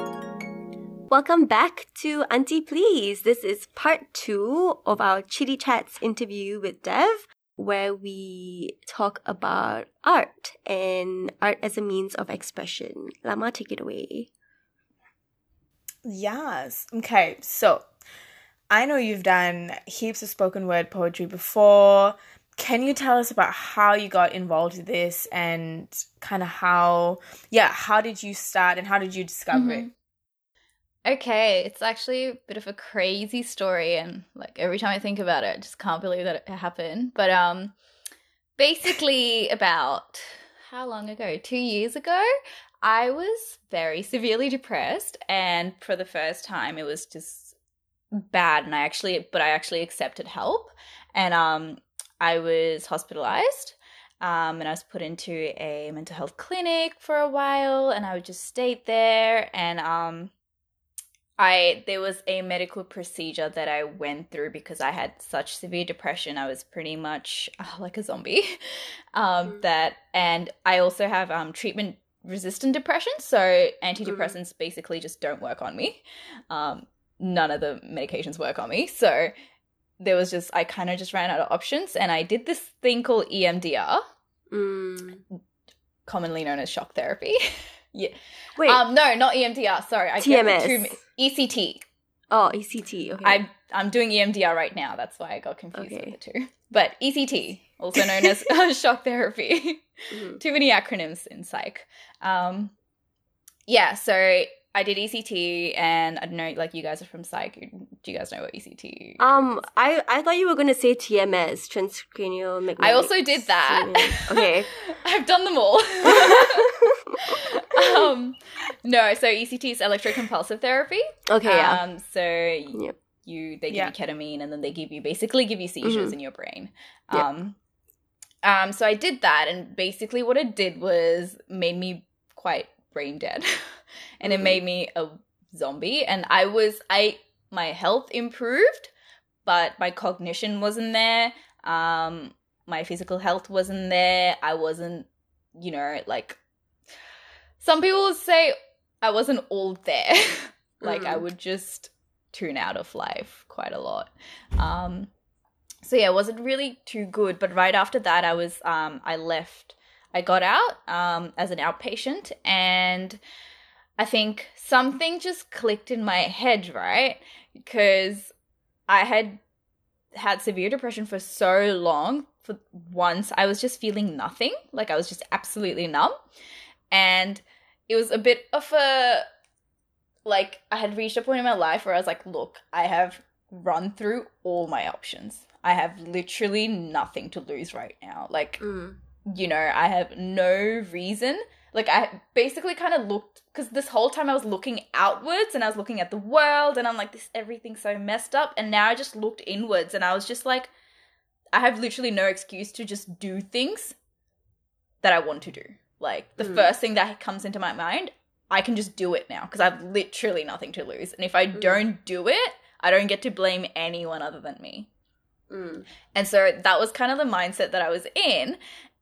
Welcome back to Auntie Please. This is part two of our Chitty Chats interview with Dev, where we talk about art and art as a means of expression. Lama, take it away. Yes. Okay. So I know you've done heaps of spoken word poetry before. Can you tell us about how you got involved with this and kind of how, yeah, how did you start and how did you discover mm-hmm. it? Okay, it's actually a bit of a crazy story, and like every time I think about it, I just can't believe that it happened. But um, basically, about how long ago? Two years ago, I was very severely depressed, and for the first time, it was just bad. And I actually, but I actually accepted help, and um, I was hospitalized. Um, and I was put into a mental health clinic for a while, and I would just stay there. And um, I there was a medical procedure that I went through because I had such severe depression. I was pretty much uh, like a zombie. um, mm. That and I also have um, treatment resistant depression, so antidepressants mm. basically just don't work on me. Um, none of the medications work on me, so there was just I kind of just ran out of options, and I did this thing called EMDR, mm. commonly known as shock therapy. Yeah. Wait. Um, no, not EMDR. Sorry, I TMS. Get ECT. Oh, ECT. Okay. I I'm doing EMDR right now. That's why I got confused okay. with the two. But ECT, also known as shock therapy. Mm-hmm. Too many acronyms in psych. Um, yeah. So I did ECT, and I don't know, like you guys are from psych. Do you guys know what ECT? Um, I I thought you were gonna say TMS, transcranial magnetic. I also did that. Okay, I've done them all. Um, no, so ECT is electroconvulsive therapy. Okay, yeah. Um, so yep. you they give yeah. you ketamine, and then they give you basically give you seizures mm-hmm. in your brain. Um, yep. um, so I did that, and basically what it did was made me quite brain dead. and mm-hmm. it made me a zombie and I was I my health improved, but my cognition wasn't there. Um my physical health wasn't there. I wasn't, you know, like some people say I wasn't all there. like mm. I would just tune out of life quite a lot. Um so yeah, it wasn't really too good, but right after that I was um I left I got out um as an outpatient and I think something just clicked in my head, right? Because I had had severe depression for so long. For once, I was just feeling nothing. Like I was just absolutely numb. And it was a bit of a like I had reached a point in my life where I was like, look, I have run through all my options. I have literally nothing to lose right now. Like, mm. you know, I have no reason like I basically kind of looked because this whole time I was looking outwards and I was looking at the world and I'm like this everything's so messed up and now I just looked inwards and I was just like I have literally no excuse to just do things that I want to do. Like the mm. first thing that comes into my mind, I can just do it now because I've literally nothing to lose. And if I mm. don't do it, I don't get to blame anyone other than me. Mm. And so that was kind of the mindset that I was in.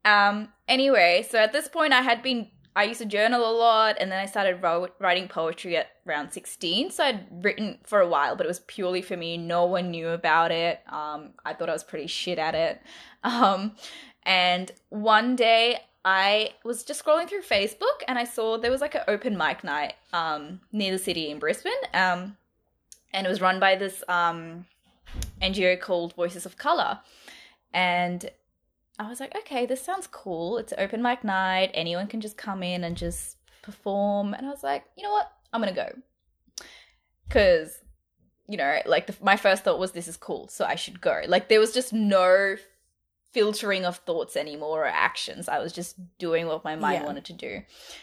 Um, anyway, so at this point, I had been I used to journal a lot and then I started writing poetry at around 16. So I'd written for a while, but it was purely for me. No one knew about it. Um, I thought I was pretty shit at it. Um, and one day I was just scrolling through Facebook and I saw there was like an open mic night um, near the city in Brisbane. Um, and it was run by this um, NGO called Voices of Color. And I was like, okay, this sounds cool. It's an open mic night. Anyone can just come in and just perform. And I was like, you know what? I'm going to go. Because, you know, like the, my first thought was, this is cool. So I should go. Like there was just no filtering of thoughts anymore or actions. I was just doing what my mind yeah. wanted to do.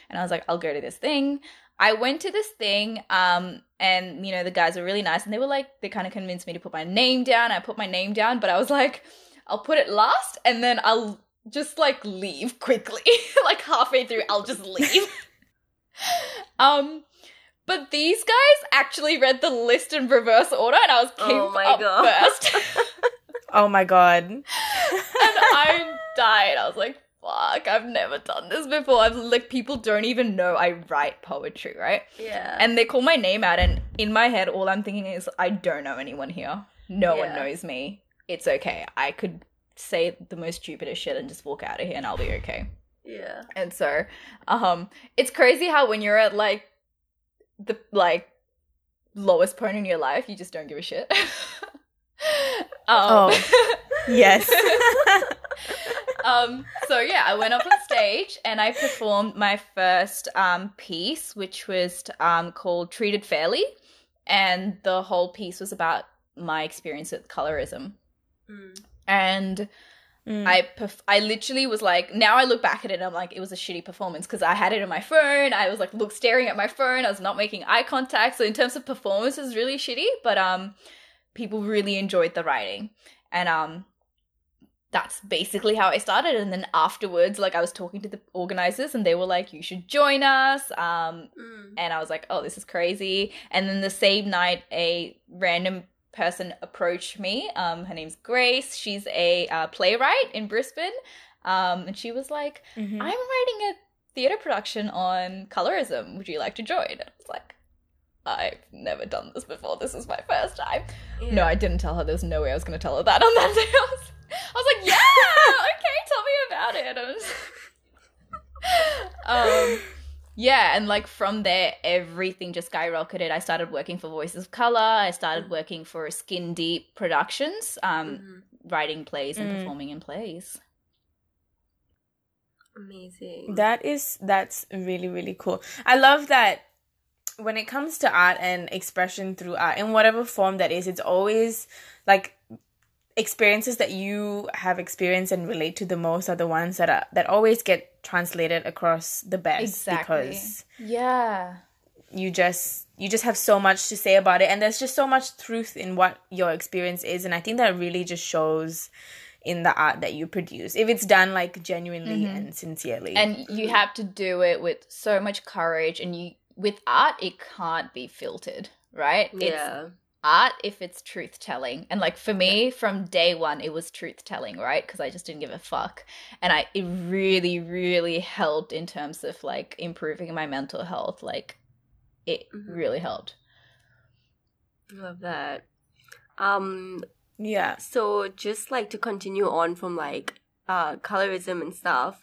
And I was like, I'll go to this thing. I went to this thing, um, and you know, the guys were really nice and they were like, they kind of convinced me to put my name down. I put my name down, but I was like, I'll put it last and then I'll just like leave quickly. like halfway through, I'll just leave. um, but these guys actually read the list in reverse order and I was came oh up God. first. oh my god. And I died. I was like, fuck, I've never done this before. I've like people don't even know I write poetry, right? Yeah. And they call my name out and in my head all I'm thinking is I don't know anyone here. No yeah. one knows me it's okay. I could say the most stupidest shit and just walk out of here and I'll be okay. Yeah. And so, um, it's crazy how when you're at like the like lowest point in your life, you just don't give a shit. um, oh, yes. um, so yeah, I went up on stage and I performed my first um, piece, which was um, called "Treated Fairly," and the whole piece was about my experience with colorism. Mm. And Mm. I perf- I literally was like now I look back at it and I'm like it was a shitty performance because I had it on my phone I was like look staring at my phone I was not making eye contact so in terms of performance it was really shitty but um people really enjoyed the writing and um that's basically how I started and then afterwards like I was talking to the organizers and they were like you should join us um mm. and I was like oh this is crazy and then the same night a random person approached me. Um, her name's Grace. She's a uh, playwright in Brisbane. Um, and she was like, mm-hmm. I'm writing a theatre production on colorism. Would you like to join? And I was like, I've never done this before. This is my first time. Yeah. No, I didn't tell her. There's no way I was going to tell her that on that day. I was, I was like, yeah, okay, tell me about it. um, yeah, and like from there, everything just skyrocketed. I started working for Voices of Color. I started mm. working for Skin Deep Productions, um, mm-hmm. writing plays and mm. performing in plays. Amazing. That is that's really really cool. I love that when it comes to art and expression through art in whatever form that is, it's always like experiences that you have experienced and relate to the most are the ones that are that always get translated across the best exactly. because yeah you just you just have so much to say about it and there's just so much truth in what your experience is and i think that really just shows in the art that you produce if it's done like genuinely mm-hmm. and sincerely and you have to do it with so much courage and you with art it can't be filtered right? Yeah. it's, art if it's truth telling. And like for me from day one it was truth telling right? Because i just didn't give a fuck. And i it really really helped in terms of like improving my mental health. Like it mm-hmm. really helped. Love that. Um yeah. so just like to continue on from like uh colorism and stuff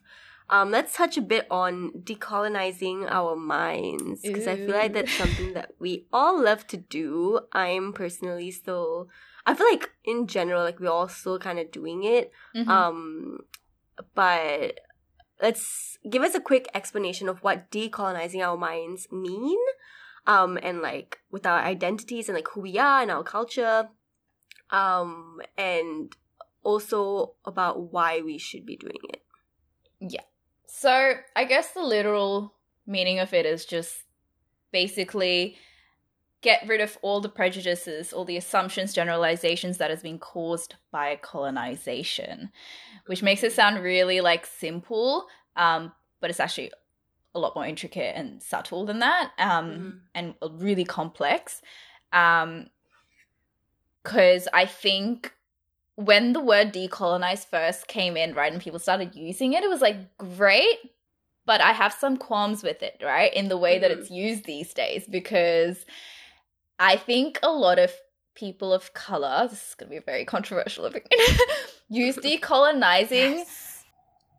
um, let's touch a bit on decolonizing our minds because I feel like that's something that we all love to do. I'm personally still, I feel like in general, like we're all still kind of doing it. Mm-hmm. Um, but let's give us a quick explanation of what decolonizing our minds mean. Um, and like with our identities and like who we are and our culture. Um, and also about why we should be doing it. Yeah. So I guess the literal meaning of it is just basically get rid of all the prejudices, all the assumptions, generalizations that has been caused by colonization, which makes it sound really like simple, um, but it's actually a lot more intricate and subtle than that, um, mm-hmm. and really complex. Um, because I think when the word decolonize first came in, right, and people started using it, it was like great, but I have some qualms with it, right, in the way mm-hmm. that it's used these days because I think a lot of people of color, this is going to be a very controversial opinion, use decolonizing yes.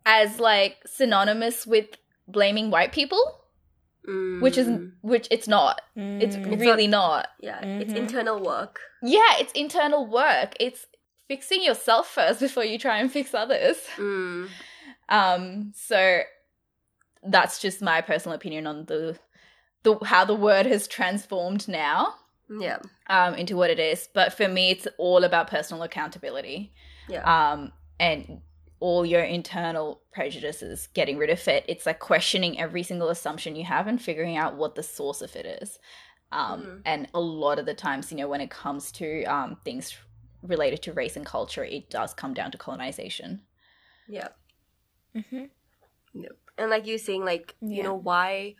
as like synonymous with blaming white people. Mm. Which is mm. which it's not. Mm. It's really not, not. Yeah, mm-hmm. it's internal work. Yeah, it's internal work. It's fixing yourself first before you try and fix others. Mm. Um, so that's just my personal opinion on the the how the word has transformed now. Yeah. Um, into what it is. But for me it's all about personal accountability. Yeah. Um, and all your internal prejudices, getting rid of it. It's like questioning every single assumption you have and figuring out what the source of it is. Um, mm-hmm. And a lot of the times, you know, when it comes to um, things related to race and culture, it does come down to colonization. Yeah. Mm-hmm. Yep. And like you saying, like yeah. you know why,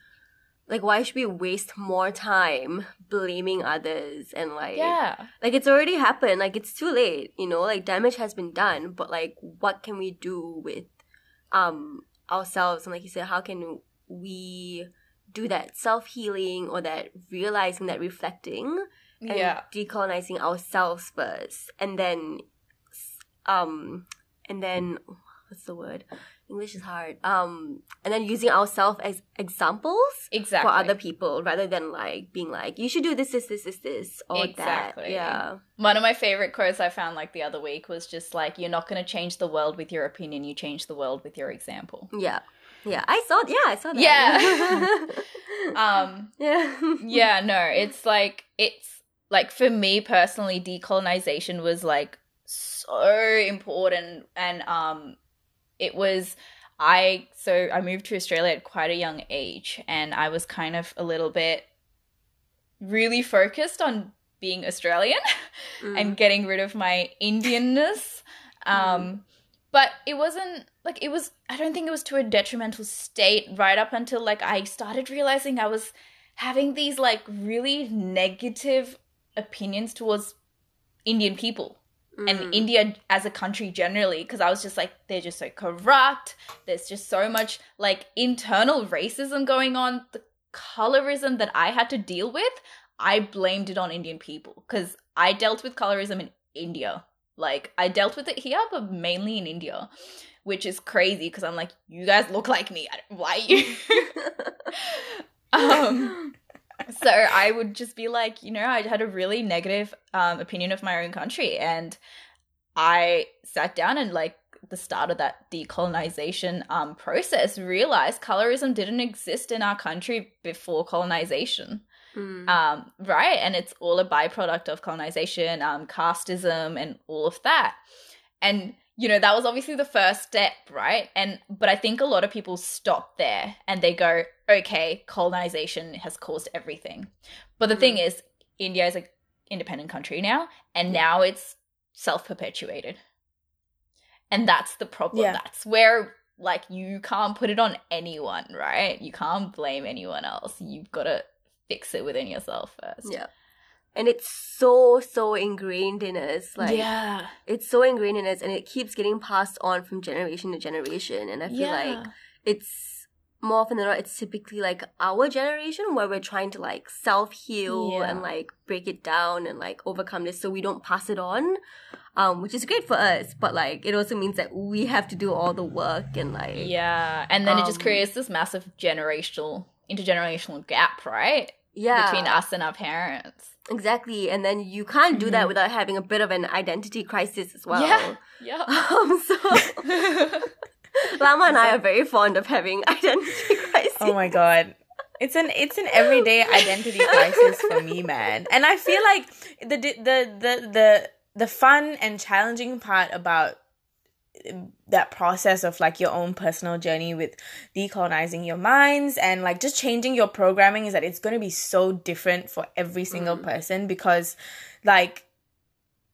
like why should we waste more time blaming others and like yeah, like it's already happened. Like it's too late. You know, like damage has been done. But like, what can we do with um ourselves? And like you said, how can we do that self healing or that realizing that reflecting and yeah. decolonizing ourselves first and then um and then what's the word English is hard. Um, and then using ourselves as examples exactly for other people rather than like being like, you should do this, this, this, this, this, or exactly. that. Yeah. One of my favorite quotes I found like the other week was just like, "You're not going to change the world with your opinion. You change the world with your example." Yeah. Yeah, I saw. Yeah, I saw that. Yeah. um. Yeah. yeah. No, it's like it's like for me personally, decolonization was like so important, and um, it was. I so I moved to Australia at quite a young age, and I was kind of a little bit really focused on being Australian mm. and getting rid of my Indianness. Um, mm. But it wasn't like it was. I don't think it was to a detrimental state right up until like I started realizing I was having these like really negative opinions towards Indian people mm. and India as a country generally because I was just like they're just so corrupt. There's just so much like internal racism going on. The colorism that I had to deal with, I blamed it on Indian people because I dealt with colorism in India. Like I dealt with it here, but mainly in India, which is crazy because I'm like, you guys look like me. Why you? um, so I would just be like, you know, I had a really negative um, opinion of my own country, and I sat down and like the start of that decolonization um, process realized colorism didn't exist in our country before colonization. Mm. Um, right, and it's all a byproduct of colonization, um, casteism, and all of that. And you know that was obviously the first step right and but i think a lot of people stop there and they go okay colonization has caused everything. But the mm. thing is india is an independent country now and now it's self-perpetuated. And that's the problem. Yeah. that's where like you can't put it on anyone right? You can't blame anyone else. You've got to fix it within yourself first. Yeah. And it's so so ingrained in us like yeah. it's so ingrained in us and it keeps getting passed on from generation to generation and i feel yeah. like it's more often than not it's typically like our generation where we're trying to like self-heal yeah. and like break it down and like overcome this so we don't pass it on um which is great for us but like it also means that we have to do all the work and like yeah and then um, it just um, creates this massive generational intergenerational gap right yeah between us and our parents Exactly, and then you can't do mm-hmm. that without having a bit of an identity crisis as well. Yeah, yeah. Um, so Lama and I are very fond of having identity crisis. Oh my god, it's an it's an everyday identity crisis for me, man. And I feel like the the the the the fun and challenging part about that process of like your own personal journey with decolonizing your minds and like just changing your programming is that it's going to be so different for every single mm. person because like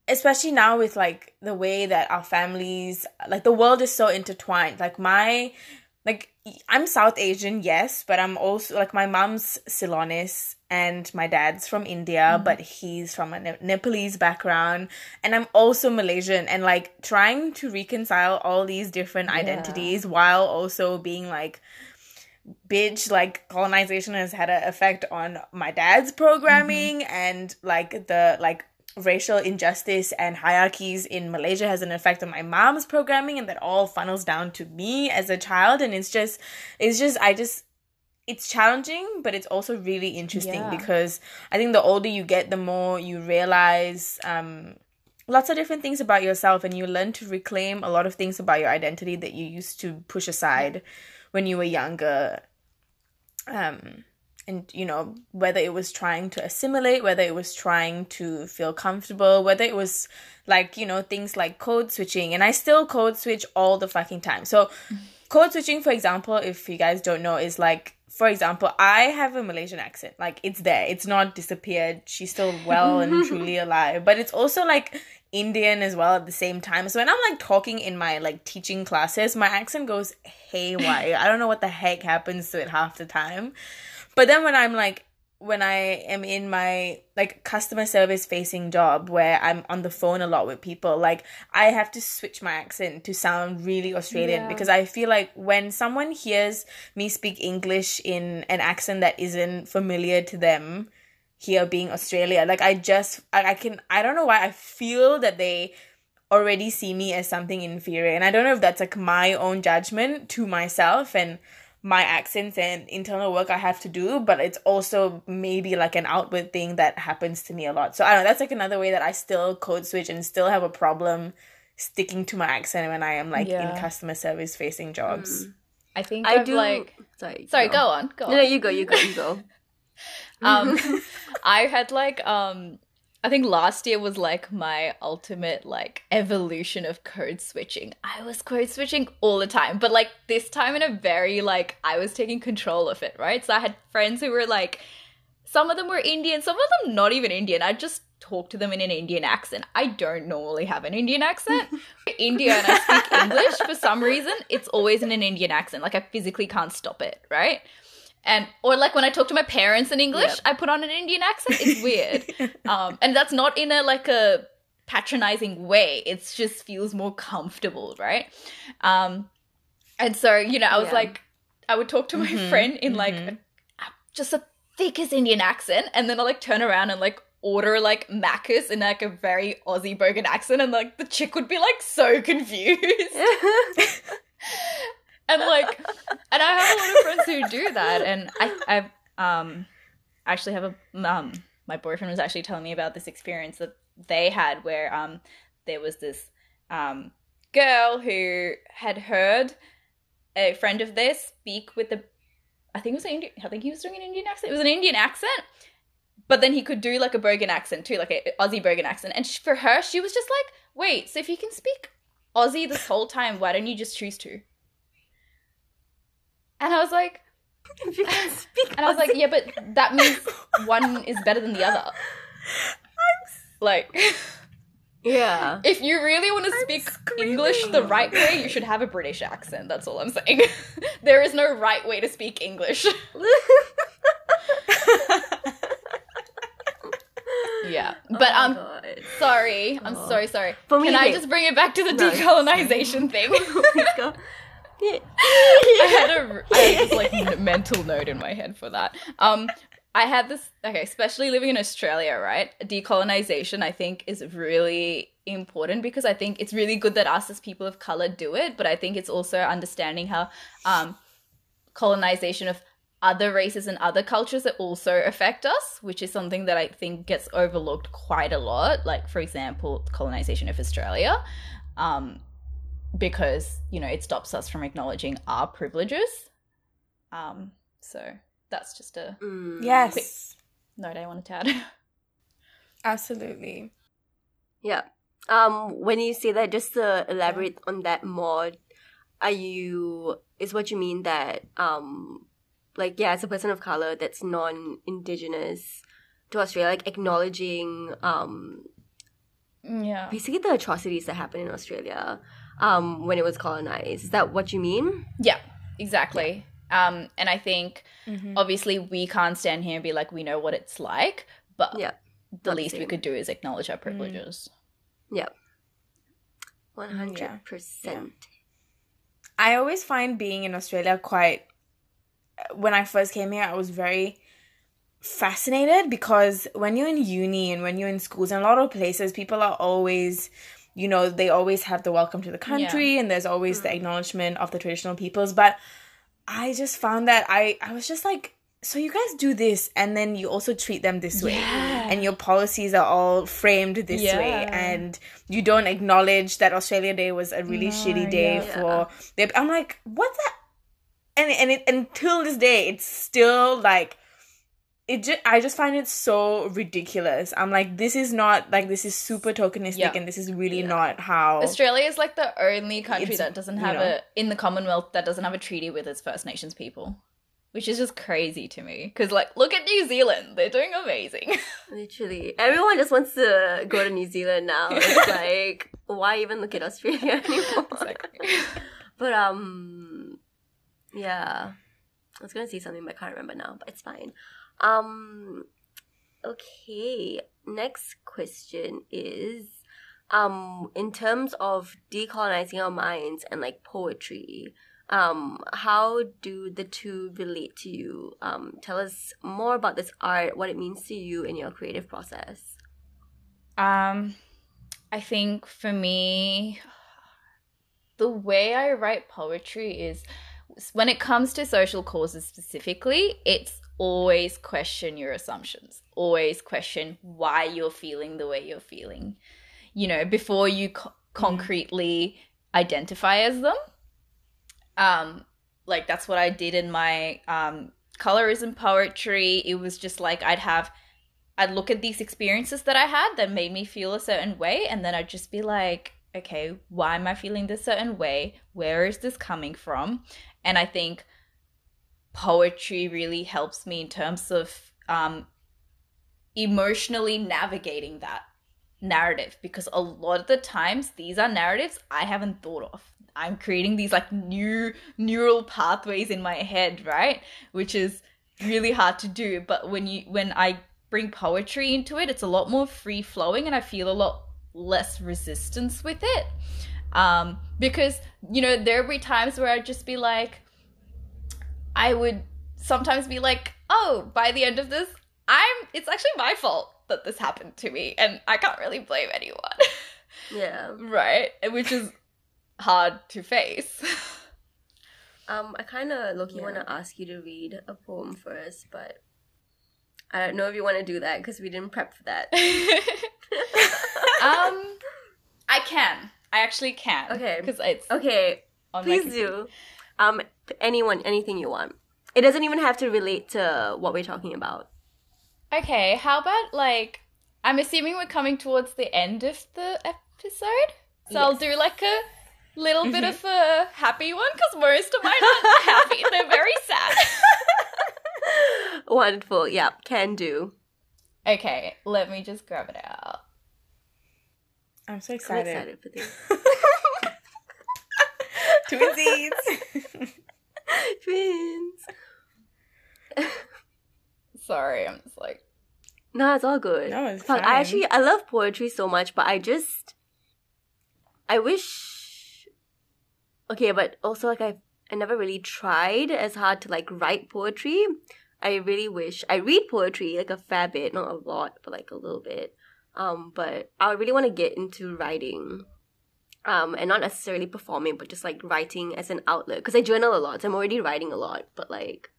especially now with like the way that our families like the world is so intertwined like my like I'm South Asian, yes, but I'm also like my mom's Ceylonese and my dad's from India, mm-hmm. but he's from a ne- Nepalese background, and I'm also Malaysian, and like trying to reconcile all these different yeah. identities while also being like bitch like colonization has had an effect on my dad's programming mm-hmm. and like the like racial injustice and hierarchies in Malaysia has an effect on my mom's programming and that all funnels down to me as a child. And it's just it's just I just it's challenging but it's also really interesting yeah. because I think the older you get the more you realize um lots of different things about yourself and you learn to reclaim a lot of things about your identity that you used to push aside when you were younger. Um and you know whether it was trying to assimilate whether it was trying to feel comfortable whether it was like you know things like code switching. And i still code switch all the fucking time. So code switching for example if you guys don't know is like for example i have a malaysian accent. Like it's there. It's not disappeared. She's still well and truly alive. But it's also like indian as well at the same time. So when i'm like talking in my like teaching classes my accent goes haywire. I don't know what the heck happens to it half the time but then when I'm like when I am in my like customer service facing job where I'm on the phone a lot with people, like I have to switch my accent to sound really Australian yeah. because I feel like when someone hears me speak English in an accent that isn't familiar to them here being Australia, like I just I, I can I don't know why I feel that they already see me as something inferior. And I don't know if that's like my own judgment to myself and my accents and internal work I have to do, but it's also maybe like an outward thing that happens to me a lot. So I don't know, that's like another way that I still code switch and still have a problem sticking to my accent when I am like yeah. in customer service facing jobs. Mm. I think I I've do like sorry. Sorry, go, go on. Go on. No, you go, you go, you go. um I had like um I think last year was like my ultimate like evolution of code switching. I was code switching all the time, but like this time in a very like I was taking control of it, right? So I had friends who were like some of them were Indian, some of them not even Indian. I just talk to them in an Indian accent. I don't normally have an Indian accent. India and I speak English for some reason, it's always in an Indian accent. Like I physically can't stop it, right? And or like when I talk to my parents in English, yep. I put on an Indian accent. It's weird, um, and that's not in a like a patronizing way. It just feels more comfortable, right? Um, and so you know, I was yeah. like, I would talk to my mm-hmm, friend in like mm-hmm. a, just a thickest Indian accent, and then I like turn around and like order like Macca's in like a very Aussie bogan accent, and like the chick would be like so confused and like and i have a lot of friends who do that and i i've um actually have a um my boyfriend was actually telling me about this experience that they had where um there was this um girl who had heard a friend of theirs speak with the I think it was an Indian I think he was doing an Indian accent. It was an Indian accent. But then he could do like a bogan accent too, like a Aussie bogan accent. And for her, she was just like, "Wait, so if you can speak Aussie this whole time, why don't you just choose to?" And I was like, "Can you speak?" and I was like, yeah, but that means one is better than the other. like, yeah. If you really want to speak English the right way, you should have a British accent. That's all I'm saying. there is no right way to speak English. yeah, but oh um, sorry, I'm oh. so sorry. Can I just bring it back to the no. decolonization thing? I had a I had this like mental note in my head for that. Um, I had this okay, especially living in Australia, right? Decolonization, I think, is really important because I think it's really good that us as people of color do it, but I think it's also understanding how um, colonization of other races and other cultures that also affect us, which is something that I think gets overlooked quite a lot. Like, for example, colonization of Australia. Um, because you know it stops us from acknowledging our privileges. Um so that's just a mm. yes. note i wanted to add. Absolutely. Yeah. Um when you say that just to elaborate on that more are you is what you mean that um like yeah as a person of color that's non-indigenous to australia like acknowledging um yeah. basically the atrocities that happen in australia um, when it was colonized. Is that what you mean? Yeah, exactly. Yeah. Um, and I think mm-hmm. obviously we can't stand here and be like, we know what it's like, but yeah, the least the we could do is acknowledge our mm. privileges. Mm. Yeah. 100%. Yeah. I always find being in Australia quite. When I first came here, I was very fascinated because when you're in uni and when you're in schools and a lot of places, people are always you know, they always have the welcome to the country yeah. and there's always mm-hmm. the acknowledgement of the traditional peoples. But I just found that I, I was just like, so you guys do this and then you also treat them this way yeah. and your policies are all framed this yeah. way and you don't acknowledge that australia day was a really no, shitty day yeah. for i'm like what's that and and it, until this day it's still like it just I just find it so ridiculous. I'm like, this is not like this is super tokenistic, yeah. and this is really yeah. not how Australia is like the only country that doesn't have you know, a in the Commonwealth that doesn't have a treaty with its First Nations people, which is just crazy to me. Because like, look at New Zealand; they're doing amazing. Literally, everyone just wants to go to New Zealand now. It's like, why even look at Australia anymore? Exactly. but um, yeah, I was gonna say something, but I can't remember now. But it's fine. Um, okay. Next question is um in terms of decolonizing our minds and like poetry um how do the two relate to you um tell us more about this art what it means to you in your creative process um I think for me, the way I write poetry is when it comes to social causes specifically, it's always question your assumptions, always question why you're feeling the way you're feeling, you know, before you co- concretely identify as them. Um, like that's what I did in my um, colorism poetry. It was just like I'd have, I'd look at these experiences that I had that made me feel a certain way, and then I'd just be like, okay, why am I feeling this certain way? Where is this coming from? And I think poetry really helps me in terms of um, emotionally navigating that narrative because a lot of the times these are narratives I haven't thought of. I'm creating these like new neural pathways in my head, right? Which is really hard to do. But when you when I bring poetry into it, it's a lot more free flowing and I feel a lot less resistance with it. Um, because, you know, there'd be times where I'd just be like, I would sometimes be like, oh, by the end of this, I'm, it's actually my fault that this happened to me and I can't really blame anyone. Yeah. right? Which is hard to face. um, I kind of look. You want to ask you to read a poem first, but I don't know if you want to do that because we didn't prep for that. um, I can. I actually can. Okay. Because it's okay. Please do. Um, anyone, anything you want. It doesn't even have to relate to what we're talking about. Okay. How about like? I'm assuming we're coming towards the end of the episode, so yes. I'll do like a little bit of a happy one because most of mine aren't happy. They're very sad. Wonderful. Yeah, can do. Okay, let me just grab it out. I'm so excited. I'm excited for this. Twinsies. Twins. Sorry, I'm just like. No, it's all good. No, it's fine. I actually I love poetry so much, but I just I wish. Okay, but also like I I never really tried as hard to like write poetry. I really wish I read poetry like a fair bit, not a lot, but like a little bit. Um, but I really want to get into writing. Um, and not necessarily performing, but just like writing as an outlet. Because I journal a lot, so I'm already writing a lot. But like,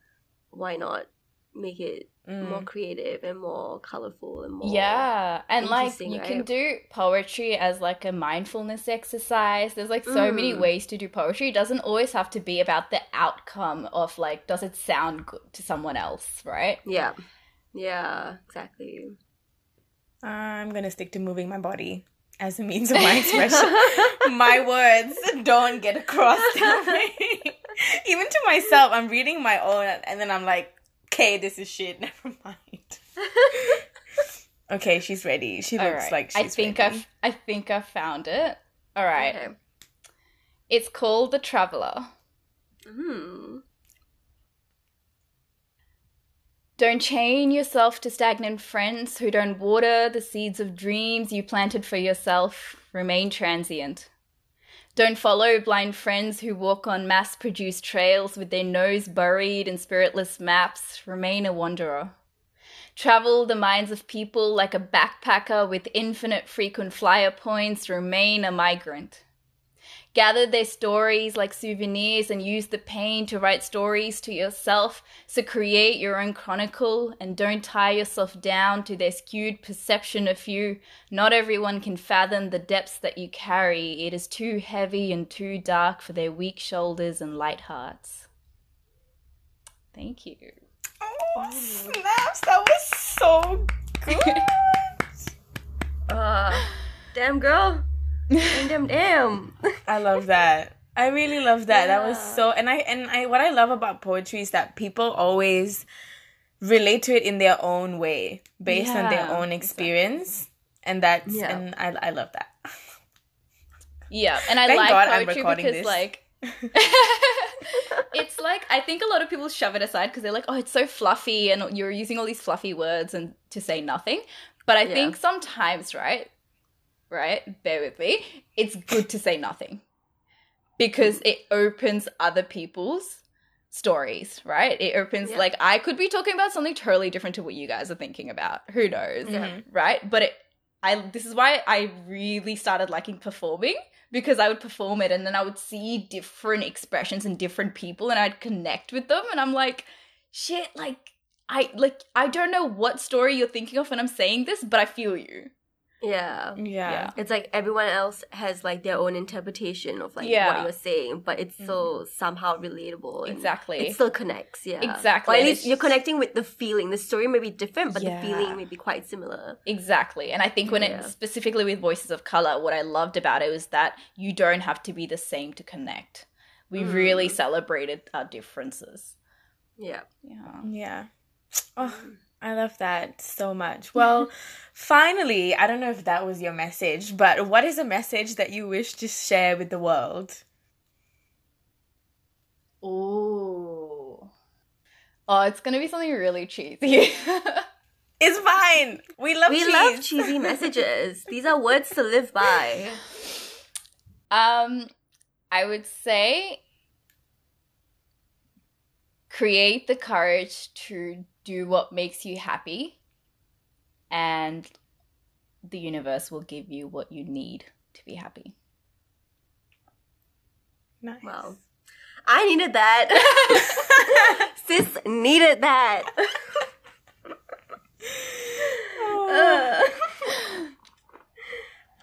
why not make it mm. more creative and more colorful and more yeah and like you right? can do poetry as like a mindfulness exercise there's like so mm. many ways to do poetry it doesn't always have to be about the outcome of like does it sound good to someone else right yeah yeah exactly i'm gonna stick to moving my body as a means of my expression my words don't get across even to myself i'm reading my own and then i'm like okay, this is shit. Never mind. okay, she's ready. She looks right. like she's I think ready. I I think I found it. All right. Okay. It's called The Traveler. Hmm. Don't chain yourself to stagnant friends who don't water the seeds of dreams you planted for yourself. Remain transient. Don't follow blind friends who walk on mass produced trails with their nose buried in spiritless maps. Remain a wanderer. Travel the minds of people like a backpacker with infinite frequent flyer points. Remain a migrant. Gather their stories like souvenirs and use the pain to write stories to yourself. So create your own chronicle and don't tie yourself down to their skewed perception of you. Not everyone can fathom the depths that you carry. It is too heavy and too dark for their weak shoulders and light hearts. Thank you. Oh, snaps! That was so good. uh, damn girl damn, damn, damn. I love that. I really love that. Yeah. That was so and I and I what I love about poetry is that people always relate to it in their own way based yeah, on their own experience. Exactly. And that's yeah. and I I love that. Yeah, and I Thank like God poetry because this. like it's like I think a lot of people shove it aside because they're like, oh, it's so fluffy, and you're using all these fluffy words and to say nothing. But I yeah. think sometimes, right, right? Bear with me. It's good to say nothing because it opens other people's stories, right? It opens yeah. like I could be talking about something totally different to what you guys are thinking about. Who knows, mm-hmm. right? But it I this is why I really started liking performing because I would perform it and then I would see different expressions and different people and I'd connect with them and I'm like, shit, like I like I don't know what story you're thinking of when I'm saying this, but I feel you. Yeah. Yeah. yeah. It's like everyone else has like their own interpretation of like yeah. what you're saying, but it's still mm. somehow relatable. Exactly. It still connects, yeah. Exactly. Or at least you're connecting with the feeling. The story may be different, but yeah. the feeling may be quite similar. Exactly. And I think when it specifically with Voices of Color, what I loved about it was that you don't have to be the same to connect. We mm. really celebrated our differences. Yeah. Yeah. Yeah. Oh, I love that so much. Well, finally, I don't know if that was your message, but what is a message that you wish to share with the world? Oh. Oh, it's going to be something really cheesy. it's fine. We love We cheese. love cheesy messages. These are words to live by. Um I would say create the courage to do what makes you happy, and the universe will give you what you need to be happy. Nice. Wow. I needed that. Sis needed that. oh.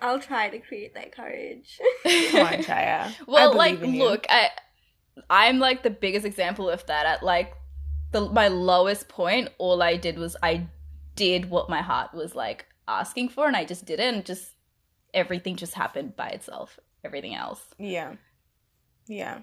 I'll try to create that courage. Come on, Chaya. Well, like, look, I, I'm like the biggest example of that. At like the my lowest point, all I did was I did what my heart was like asking for, and I just didn't. just everything just happened by itself. Everything else, yeah, yeah.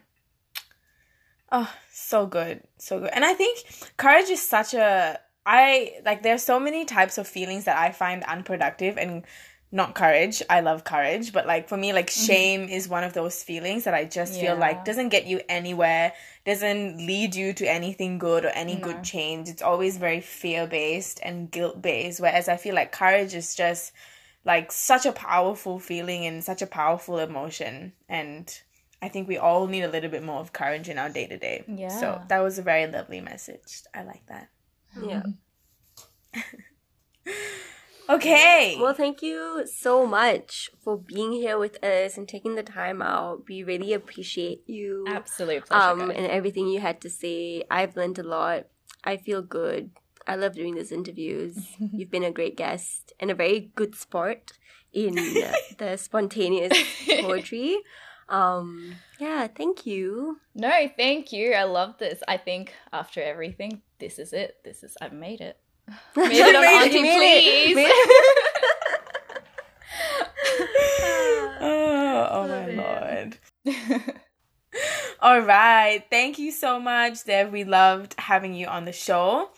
Oh, so good, so good. And I think courage is such a I like. There's so many types of feelings that I find unproductive and not courage. I love courage, but like for me, like mm-hmm. shame mm-hmm. is one of those feelings that I just yeah. feel like doesn't get you anywhere, doesn't lead you to anything good or any no. good change. It's always very fear based and guilt based. Whereas I feel like courage is just like such a powerful feeling and such a powerful emotion. And I think we all need a little bit more of courage in our day to day. Yeah. So that was a very lovely message. I like that. Yeah. Okay. Well, thank you so much for being here with us and taking the time out. We really appreciate you. Absolute pleasure. Um, and everything you had to say. I've learned a lot. I feel good. I love doing these interviews. You've been a great guest and a very good sport in the spontaneous poetry. Um, yeah, thank you. No, thank you. I love this. I think after everything, this is it. This is I've made it. Made it on Auntie, please. oh, oh my lord. All right. Thank you so much, Dev. We loved having you on the show.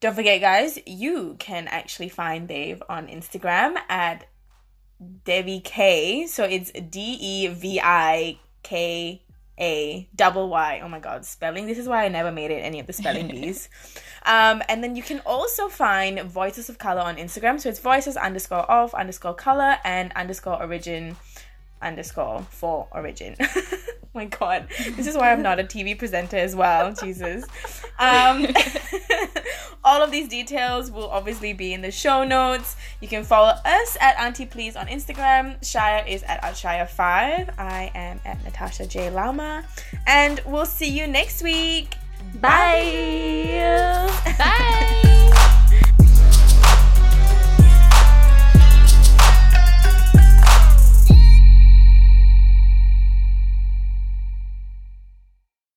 Don't forget, guys, you can actually find Dev on Instagram at Devi K. So it's D E V I K A double Y. Oh my god, spelling. This is why I never made it any of the spelling bees. Um, and then you can also find Voices of Color on Instagram. So it's voices underscore of underscore color and underscore origin underscore for origin. my god, this is why I'm not a TV presenter as well. Jesus. Um, all of these details will obviously be in the show notes. You can follow us at Auntie Please on Instagram. Shaya is at Shaya5. I am at Natasha J. Lama. And we'll see you next week. Bye. Bye.